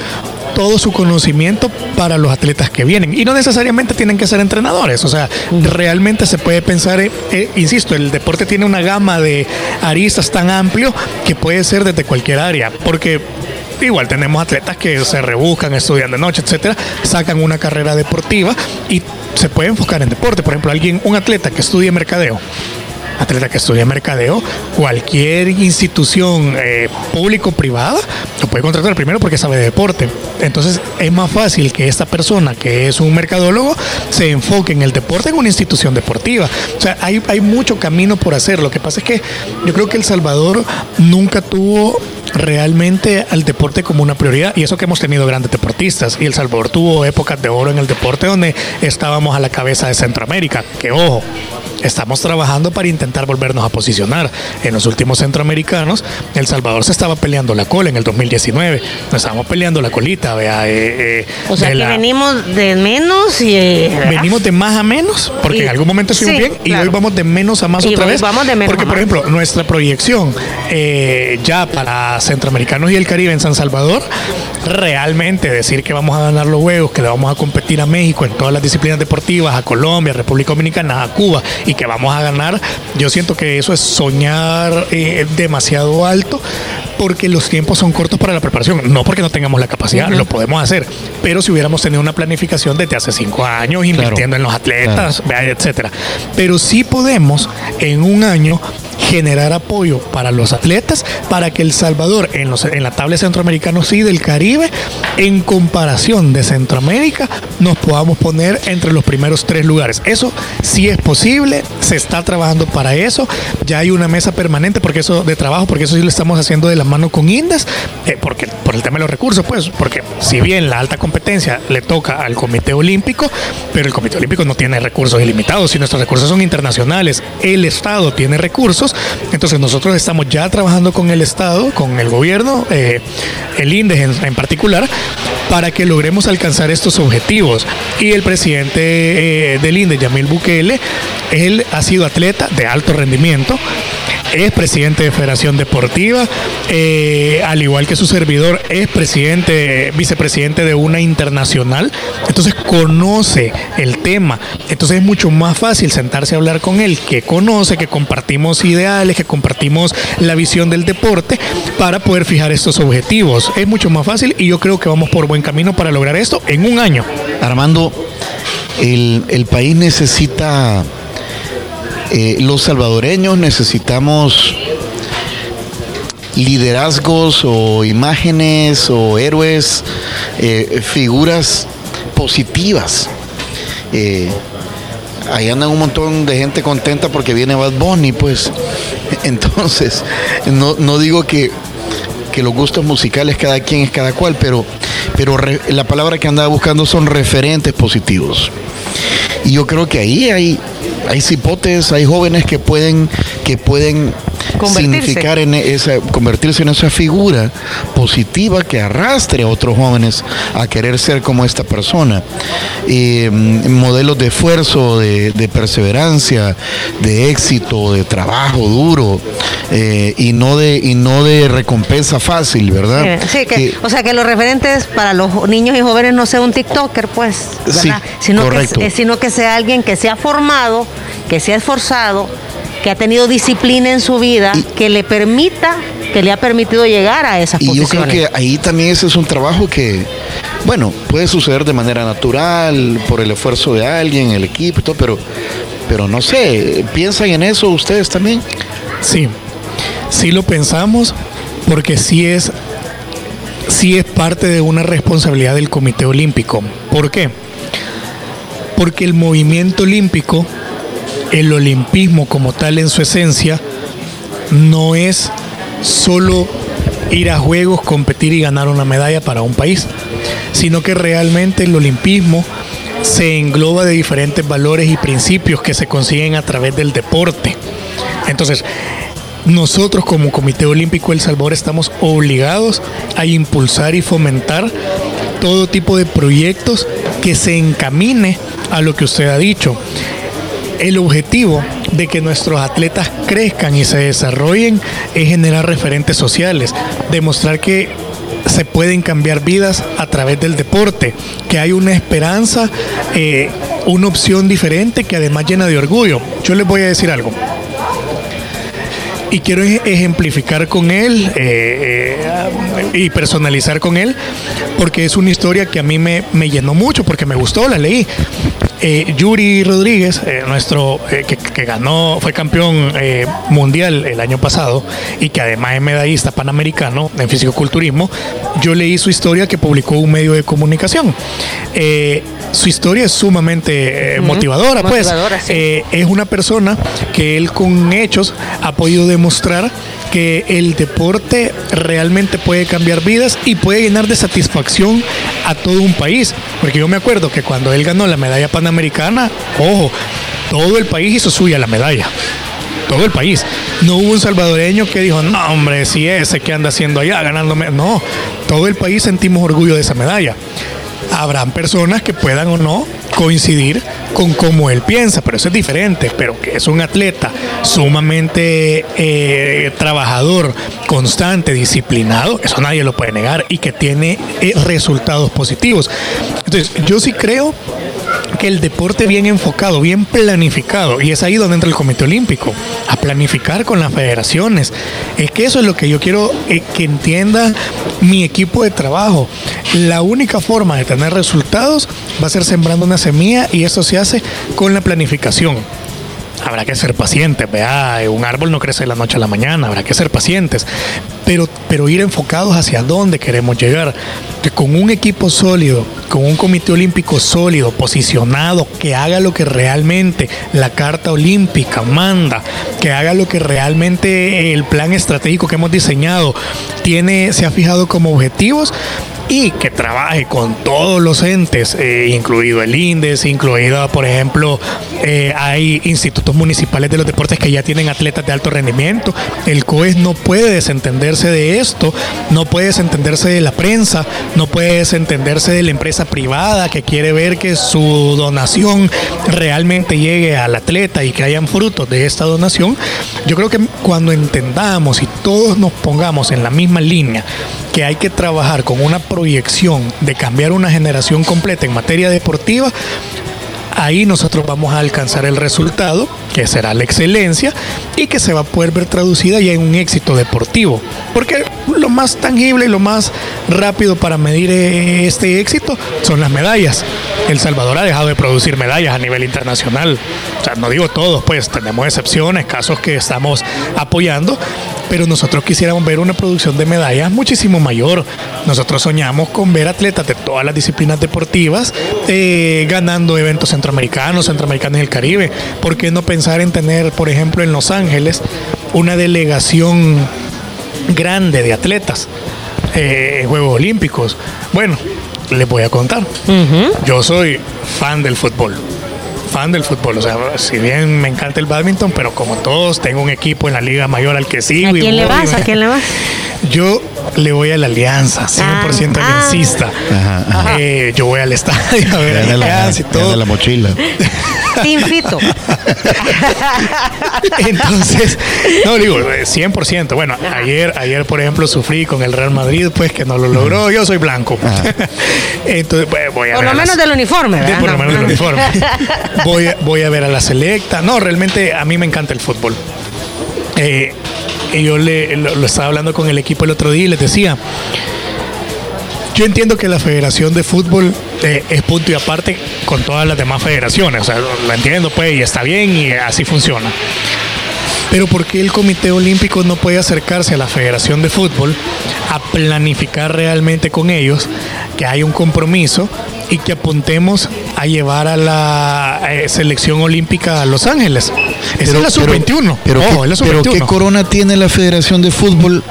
todo su conocimiento para los atletas que vienen. Y no necesariamente tienen que ser entrenadores. O sea, realmente se puede pensar, eh, insisto, el deporte tiene una gama de aristas tan amplio que puede ser desde cualquier área. Porque igual tenemos atletas que se rebuscan, estudian de noche, etcétera, sacan una carrera deportiva y se puede enfocar en deporte. Por ejemplo, alguien, un atleta que estudie mercadeo atleta que estudia mercadeo, cualquier institución eh, público o privada lo puede contratar primero porque sabe de deporte. Entonces es más fácil que esta persona que es un mercadólogo se enfoque en el deporte en una institución deportiva. O sea, hay, hay mucho camino por hacer. Lo que pasa es que yo creo que El Salvador nunca tuvo realmente al deporte como una prioridad y eso que hemos tenido grandes deportistas y El Salvador tuvo épocas de oro en el deporte donde estábamos a la cabeza de Centroamérica, que ojo, estamos trabajando para intentar volvernos a posicionar. En los últimos centroamericanos, El Salvador se estaba peleando la cola en el 2019. Nos estábamos peleando la colita, vea. Eh, eh, o sea que venimos de menos y. Eh, venimos de más a menos, porque en algún momento estuvimos bien y hoy vamos de menos a más otra vez. Vamos de menos porque, por ejemplo, nuestra proyección ya para centroamericanos y el Caribe en San Salvador, realmente decir que vamos a ganar los juegos, que le vamos a competir a México en todas las disciplinas deportivas, a Colombia, República Dominicana, a Cuba y que vamos a ganar. Yo siento que eso es soñar eh, demasiado alto porque los tiempos son cortos para la preparación, no porque no tengamos la capacidad, lo podemos hacer, pero si hubiéramos tenido una planificación desde hace cinco años, invirtiendo en los atletas, etcétera. Pero sí podemos en un año generar apoyo para los atletas para que El Salvador en, los, en la tabla centroamericana y del Caribe, en comparación de Centroamérica, nos podamos poner entre los primeros tres lugares. Eso sí es posible, se está trabajando para eso, ya hay una mesa permanente porque eso de trabajo, porque eso sí lo estamos haciendo de la mano con Indes, eh, porque por el tema de los recursos, pues, porque si bien la alta competencia le toca al Comité Olímpico, pero el Comité Olímpico no tiene recursos ilimitados, y nuestros recursos son internacionales, el Estado tiene recursos, entonces nosotros estamos ya trabajando con el Estado, con el gobierno, eh, el INDES en, particular, para que logremos alcanzar estos objetivos. Y el presidente eh, del INDES, Yamil Bukele, él ha sido atleta de alto rendimiento es presidente de Federación Deportiva, eh, al igual que su servidor, es presidente, vicepresidente de una internacional. Entonces conoce el tema. Entonces es mucho más fácil sentarse a hablar con él, que conoce, que compartimos ideales, que compartimos la visión del deporte para poder fijar estos objetivos. Es mucho más fácil y yo creo que vamos por buen camino para lograr esto en un año. Armando, el, el país necesita eh, los salvadoreños necesitamos liderazgos o imágenes o héroes, eh, figuras positivas. Eh, ahí andan un montón de gente contenta porque viene Bad Bunny, pues. Entonces, no, digo que, que, los gustos musicales cada quien es cada cual, pero, pero la palabra que andaba buscando son referentes positivos. Y yo creo que ahí hay, hay cipotes, hay jóvenes que pueden, que pueden significar en esa, convertirse en esa figura positiva que arrastre a otros jóvenes a querer ser como esta persona. Mm, modelos de esfuerzo, de, perseverancia, de éxito, de trabajo duro eh, y no de y no de recompensa fácil, ¿verdad? Sí, que, o sea que los referentes para los niños y jóvenes no sea un TikToker, pues, ¿verdad? sino, Que, sino que sea alguien que se ha formado, que se ha esforzado que ha tenido disciplina en su vida que le permita, que le ha permitido llegar a esas y yo creo que ahí también ese es un trabajo que, bueno, puede suceder de manera natural, por el esfuerzo de alguien, el equipo y todo, pero, pero no sé, ¿piensan en eso ustedes también? Sí, sí lo pensamos, porque sí es, sí es parte de una responsabilidad del Comité Olímpico. ¿Por qué? Porque el movimiento olímpico el olimpismo como tal en su esencia no es solo ir a juegos, competir y ganar una medalla para un país, sino que realmente el olimpismo se engloba de diferentes valores y principios que se consiguen a través del deporte. Entonces, nosotros como Comité Olímpico El Salvador estamos obligados a impulsar y fomentar todo tipo de proyectos que se encamine a lo que usted ha dicho el objetivo de que nuestros atletas crezcan y se desarrollen es generar referentes sociales, demostrar que se pueden cambiar vidas a través del deporte, que hay una esperanza, eh, una opción diferente que además llena de orgullo. Yo les voy a decir algo y quiero ejemplificar con él eh, eh, y personalizar con él, porque es una historia que a mí me, llenó mucho, porque me gustó, la leí. Eh, Yuri Rodríguez, nuestro eh, que, ganó, fue campeón mundial el año pasado y que además es medallista panamericano en fisicoculturismo, yo leí su historia que publicó un medio de comunicación. Su historia es sumamente motivadora, pues. es una persona que él con hechos ha podido demostrar que el deporte realmente puede cambiar vidas y puede llenar de satisfacción a todo un país. Porque yo me acuerdo que cuando él ganó la medalla panamericana, ojo, todo el país hizo suya la medalla. Todo el país. No hubo un salvadoreño que dijo, no, hombre, si ese que anda haciendo allá ganándome. No, todo el país sentimos orgullo de esa medalla. Habrán personas que puedan o no coincidir con cómo él piensa, pero eso es diferente, pero que es un atleta sumamente eh, trabajador, constante, disciplinado, eso nadie lo puede negar y que tiene eh, resultados positivos. Entonces, yo sí creo el deporte bien enfocado, bien planificado, y es ahí donde entra el Comité Olímpico, a planificar con las federaciones. Es que eso es lo que yo quiero eh, que entienda mi equipo de trabajo. La única forma de tener resultados va a ser sembrando una semilla y eso se hace con la planificación habrá que ser pacientes, vea, un árbol no crece de la noche a la mañana, habrá que ser pacientes, pero, pero ir enfocados hacia dónde queremos llegar, que con un equipo sólido, con un comité olímpico sólido, posicionado, que haga lo que realmente la Carta Olímpica manda, que haga lo que realmente el plan estratégico que hemos diseñado tiene, se ha fijado como objetivos, y que trabaje con todos los entes, eh, incluido el INDES, incluido, por ejemplo, eh, hay institutos municipales de los deportes que ya tienen atletas de alto rendimiento. El COES no puede desentenderse de esto, no puede desentenderse de la prensa, no puede desentenderse de la empresa privada que quiere ver que su donación realmente llegue al atleta y que hayan frutos de esta donación. Yo creo que cuando entendamos y todos nos pongamos en la misma línea, que hay que trabajar con una proyección de cambiar una generación completa en materia deportiva, ahí nosotros vamos a alcanzar el resultado, que será la excelencia y que se va a poder ver traducida ya en un éxito deportivo. Porque lo más tangible y lo más rápido para medir eh, este éxito son las medallas. El Salvador ha dejado de producir medallas a nivel internacional. O sea, no digo todos, pues tenemos excepciones, casos que estamos apoyando, pero nosotros quisiéramos ver una producción de medallas muchísimo mayor. Nosotros soñamos con ver atletas de todas las disciplinas deportivas eh, ganando eventos centroamericanos, centroamericanos y el Caribe. ¿Por qué no pensar en tener, por ejemplo, en Los Ángeles una delegación grande de atletas eh, en Juegos Olímpicos? Bueno, les voy a contar. Yo soy fan del fútbol fan del fútbol. O sea, si bien me encanta el badminton, pero como todos, tengo un equipo en la Liga Mayor al que sigo. ¿A quién le vas? ¿A quién le vas? Yo le voy a la Alianza, 100% ah, aliancista. Eh, yo voy al estadio a ver a la Alianza y todo. la mochila. Entonces, no digo, 100%. Bueno, ayer, ayer, por ejemplo, sufrí con el Real Madrid, pues que no lo logró. Yo soy blanco. Entonces, voy a Por lo menos del uniforme, ¿verdad? por lo menos del uniforme. voy, a, voy a ver a la selecta. No, realmente a mí me encanta el fútbol. Eh, y yo le, lo, estaba hablando con el equipo el otro día y les decía, yo entiendo que la Federación de Fútbol eh, es punto y aparte con todas las demás federaciones, o sea, lo entiendo pues y está bien y así funciona. Pero ¿por qué el Comité Olímpico no puede acercarse a la Federación de Fútbol a planificar realmente con ellos que hay un compromiso y que apuntemos a llevar a la eh, selección olímpica a Los Ángeles? Esa es la sub-21. Pero, pero, ¿qué corona tiene la Federación de Fútbol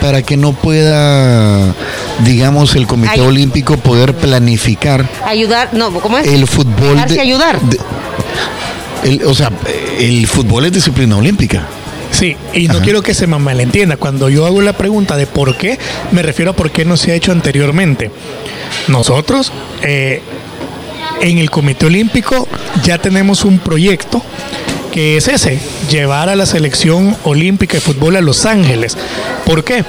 para que no pueda, digamos, el Comité Olímpico poder planificar? Ayudar, no, ¿cómo es? El fútbol. De, ayudar. O sea, el fútbol es disciplina olímpica. Sí, y no quiero que se me malentienda. Cuando yo hago la pregunta de por qué, me refiero a por qué no se ha hecho anteriormente. Nosotros, eh, en el Comité Olímpico, ya tenemos un proyecto que es ese, llevar a la selección olímpica de fútbol a Los Ángeles. ¿Por qué?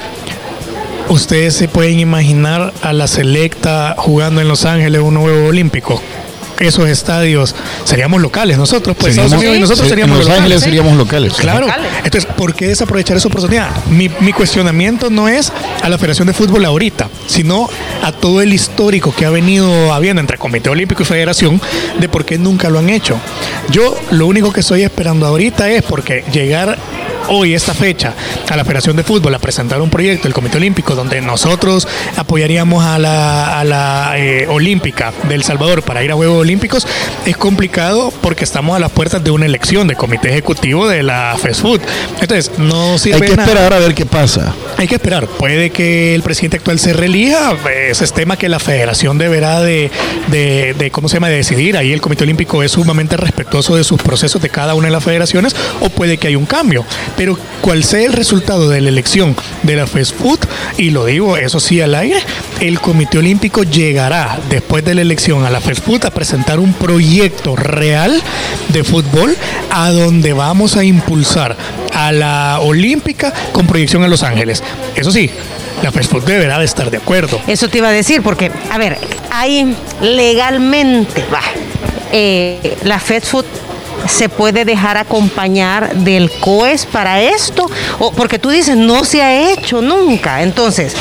Ustedes se pueden imaginar a la selecta jugando en Los Ángeles un nuevo olímpico esos estadios seríamos locales nosotros, pues Estados Unidos y nosotros seríamos Los locales. Ángeles seríamos locales. Claro. Entonces, ¿por qué desaprovechar esa oportunidad? Mi, mi cuestionamiento no es a la Federación de Fútbol ahorita, sino a todo el histórico que ha venido habiendo entre Comité Olímpico y Federación de por qué nunca lo han hecho. Yo lo único que estoy esperando ahorita es porque llegar hoy, esta fecha, a la Federación de Fútbol a presentar un proyecto del Comité Olímpico donde nosotros apoyaríamos a la, a la eh, Olímpica del Salvador para ir a Juegos Olímpicos, es complicado porque estamos a las puertas de una elección de comité ejecutivo de la FESFUT. Entonces, no sirve Hay que esperar a ver qué pasa. Hay que esperar. Puede que el presidente actual se relija. Ese es tema que la federación deberá de, de, de, ¿cómo se llama?, de decidir. Ahí el Comité Olímpico es sumamente respetuoso de sus procesos de cada una de las federaciones o puede que haya un cambio. Pero cual sea el resultado de la elección de la FESFUT, y lo digo eso sí al aire, el Comité Olímpico llegará después de la elección a la FESFUT a presentar un proyecto real de fútbol a donde vamos a impulsar a la Olímpica con proyección a Los Ángeles. Eso sí, la FESFUT deberá de estar de acuerdo. Eso te iba a decir, porque, a ver, hay legalmente, eh, la Food se puede dejar acompañar del COES para esto? O, porque tú dices, no se ha hecho nunca. Entonces,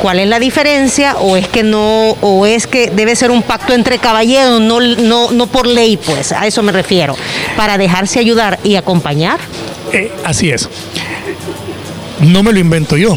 ¿cuál es la diferencia? ¿O es que no, o es que debe ser un pacto entre caballeros, no, no, no por ley, pues, a eso me refiero, para dejarse ayudar y acompañar? Eh, así es. No me lo invento yo.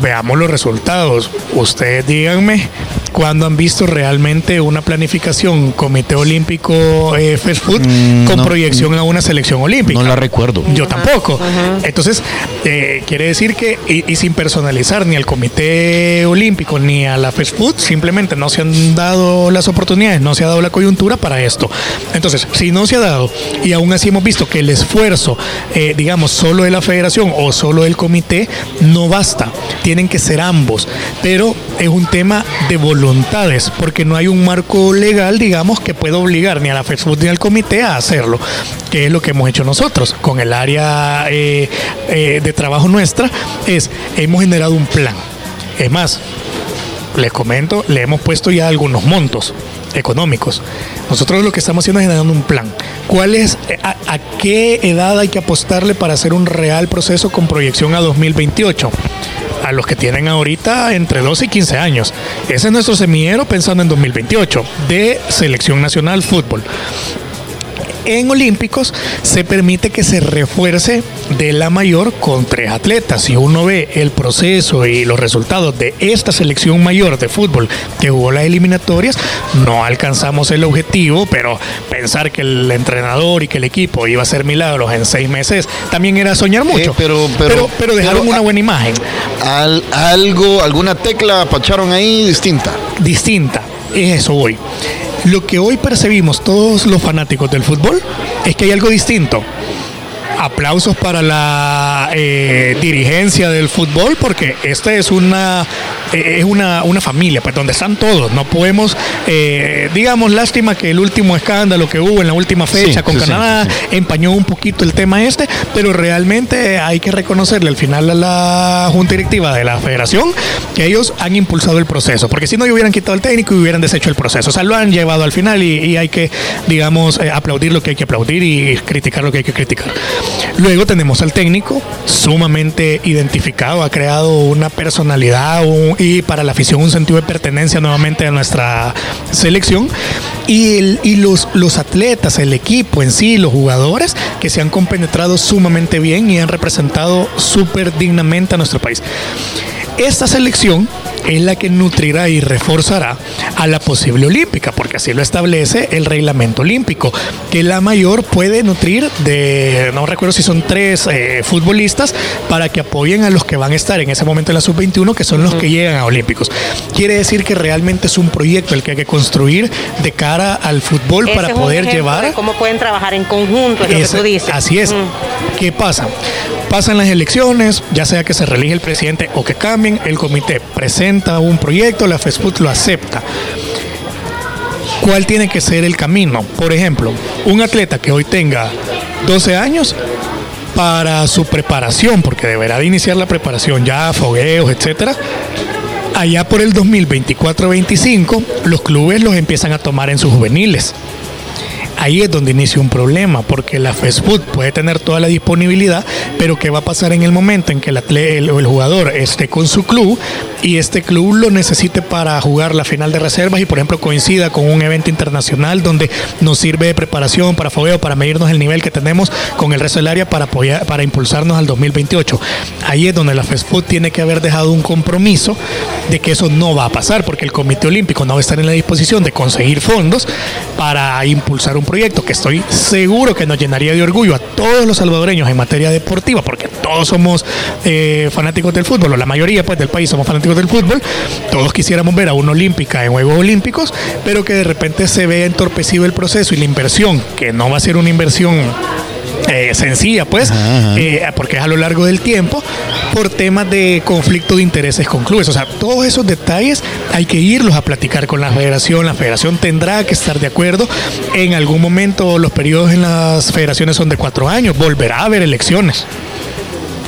Veamos los resultados. Ustedes díganme cuando han visto realmente una planificación Comité Olímpico eh, Fast Food Mm, con no. proyección a una selección olímpica. No la recuerdo. Yo tampoco. Entonces, eh, quiere decir que, y, y sin personalizar ni al Comité Olímpico ni a la Fast Food, simplemente no se han dado las oportunidades, no se ha dado la coyuntura para esto. Entonces, si no se ha dado y aún así hemos visto que el esfuerzo, eh, digamos, solo de la federación o solo del comité, no basta. Tienen que ser ambos. Pero es un tema de voluntades, porque no hay un marco legal, digamos, que pueda obligar ni a la Food ni al comité a hacerlo, que es lo que hemos hecho nosotros con el área eh, eh, de trabajo nuestra, es hemos generado un plan. Es más, les comento, le hemos puesto ya algunos montos económicos. Nosotros lo que estamos haciendo es generando un plan. ¿Cuál es, eh, a, qué edad hay que apostarle para hacer un real proceso con proyección a 2028? A los que tienen ahorita entre 12 y 15 años. Ese es nuestro semillero pensando en 2028 de Selección Nacional Fútbol en Olímpicos se permite que se refuerce de la mayor con tres atletas. Si uno ve el proceso y los resultados de esta selección mayor de fútbol que jugó las eliminatorias, no alcanzamos el objetivo, pero pensar que el entrenador y que el equipo iba a hacer milagros en seis meses también era soñar mucho. Eh, pero- pero- pero, pero dejaron pero, una buena imagen. Al- algo, alguna tecla apacharon ahí distinta. distinta. Es eso hoy. Lo que hoy percibimos todos los fanáticos del fútbol es que hay algo distinto. Aplausos para la eh, dirigencia del fútbol porque esta es una eh, es una, una familia, pues donde están todos. No podemos, eh, digamos, lástima que el último escándalo que hubo en la última fecha Sí, con sí, Canadá sí, empañó un poquito el tema este, pero realmente hay que reconocerle al final a la junta directiva de la federación que ellos han impulsado el proceso, porque si no, hubieran quitado el técnico y hubieran deshecho el proceso. O sea, lo han llevado al final y, y hay que, digamos, eh, aplaudir lo que hay que aplaudir y criticar lo que hay que criticar. Luego tenemos al técnico, sumamente identificado, ha creado una personalidad y para la afición un sentido de pertenencia nuevamente a nuestra selección. Y, el- y los, los atletas, el equipo en sí, los jugadores que se han compenetrado sumamente bien y han representado súper dignamente a nuestro país. Esta selección es la que nutrirá y reforzará a la posible olímpica, porque así lo establece el reglamento olímpico, que la mayor puede nutrir de, no recuerdo si son tres eh, futbolistas, para que apoyen a los que van a estar en ese momento en la sub-21, que son los que llegan a olímpicos. Quiere decir que realmente es un proyecto el que hay que construir de cara al fútbol Ese para es poder llevar de cómo pueden trabajar en conjunto, es lo ese- que tú dices. Así es. Mm. ¿Qué pasa? Pasan las elecciones, ya sea que se reelige el presidente o que cambien, el comité presenta un proyecto, la FESPUT lo acepta. ¿Cuál tiene que ser el camino? Por ejemplo, un atleta que hoy tenga 12 años para su preparación, porque deberá de iniciar la preparación ya, fogueos, etcétera. Allá por el 2024-25, los clubes los empiezan a tomar en sus juveniles ahí es donde inicia un problema, porque la fast puede tener toda la disponibilidad, pero ¿qué va a pasar en el momento en que el, el- jugador esté con su club y este club lo necesite para jugar la final de reservas y, por ejemplo, coincida con un evento internacional donde nos sirve de preparación para fogueo, para medirnos el nivel que tenemos con el resto del área para, apoyar, para impulsarnos al 2028? Ahí es donde la fast tiene que haber dejado un compromiso de que eso no va a pasar, porque el Comité Olímpico no va a estar en la disposición de conseguir fondos para impulsar un proyecto que estoy seguro que nos llenaría de orgullo a todos los salvadoreños en materia deportiva, porque todos somos eh, fanáticos del fútbol, o la mayoría pues, del país somos fanáticos del fútbol, todos quisiéramos ver a una olímpica en Juegos Olímpicos, pero que de repente se vea entorpecido el proceso y la inversión, que no va a ser una inversión eh, sencilla, pues, eh, porque es a lo largo del tiempo, por temas de conflicto de intereses con clubes. O sea, todos esos detalles hay que irlos a platicar con la federación. La federación tendrá que estar de acuerdo. En algún momento los periodos en las federaciones son de cuatro años. Volverá a haber elecciones.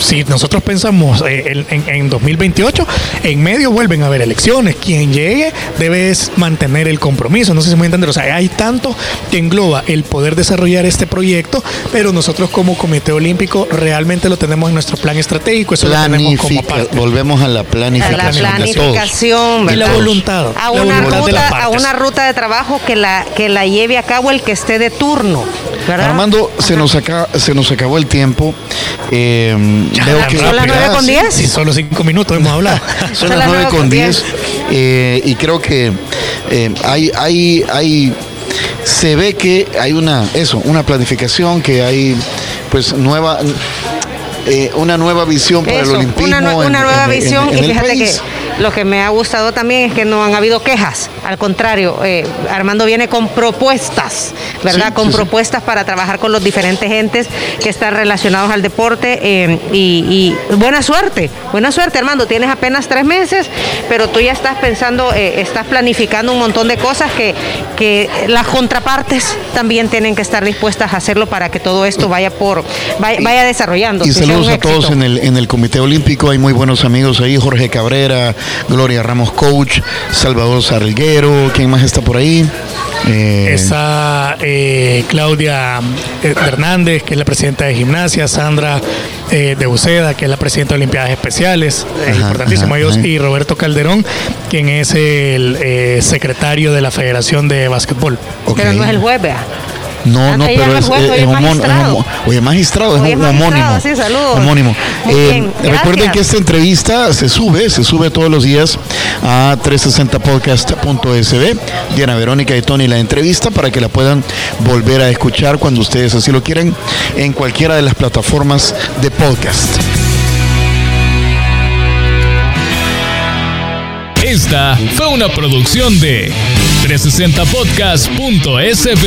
Si nosotros pensamos eh, en, en 2028, en medio vuelven a haber elecciones. Quien llegue debe mantener el compromiso. No sé si me entender. O sea, hay tanto que engloba el poder desarrollar este proyecto, pero nosotros como Comité Olímpico realmente lo tenemos en nuestro plan estratégico. Eso lo tenemos como parte. Volvemos a la planificación. A la planificación, y la voluntad. A, una, ruta, a una ruta de trabajo que la, que la lleve a cabo el que esté de turno. Armando, se nos, acá, se nos acabó el tiempo. Eh, ¿Son las 9 con 10? Sí, solo 5 minutos hemos hablado. Son, las 9 con 10. Eh, y creo que eh, hay, hay, hay, se ve que hay una, eso, una planificación, que hay pues nueva, eh, una nueva visión para el olimpismo. Una, una nueva visión y fíjate que lo que me ha gustado también es que no han habido quejas, al contrario, eh, Armando viene con propuestas, ¿verdad? con propuestas para trabajar con los diferentes entes que están relacionados al deporte eh, y, buena suerte, buena suerte Armando, tienes apenas tres meses, pero tú ya estás pensando, eh, estás planificando un montón de cosas que, que las contrapartes también tienen que estar dispuestas a hacerlo para que todo esto vaya por vaya, desarrollando. Y saludos a todos en el, en el Comité Olímpico, hay muy buenos amigos ahí, Jorge Cabrera, Gloria Ramos Coach, Salvador Sarguero, ¿quién más está por ahí? Eh, está eh, Claudia eh, Hernández, que es la presidenta de gimnasia, Sandra de Uceda, que es la presidenta de Olimpiadas Especiales, importantísimo ellos, y Roberto Calderón, quien es el secretario de la Federación de Básquetbol. Pero no es el jueves. No, no, pero es, es, un magistrado. Oye, magistrado, es un homónimo. Sí, saludos. Homónimo. Eh, recuerden que esta entrevista se sube, se sube todos los días a 360podcast.sb. Diana Verónica y Tony la entrevista para que la puedan volver a escuchar cuando ustedes así lo quieran en cualquiera de las plataformas de podcast. Esta fue una producción de 360podcast.sb.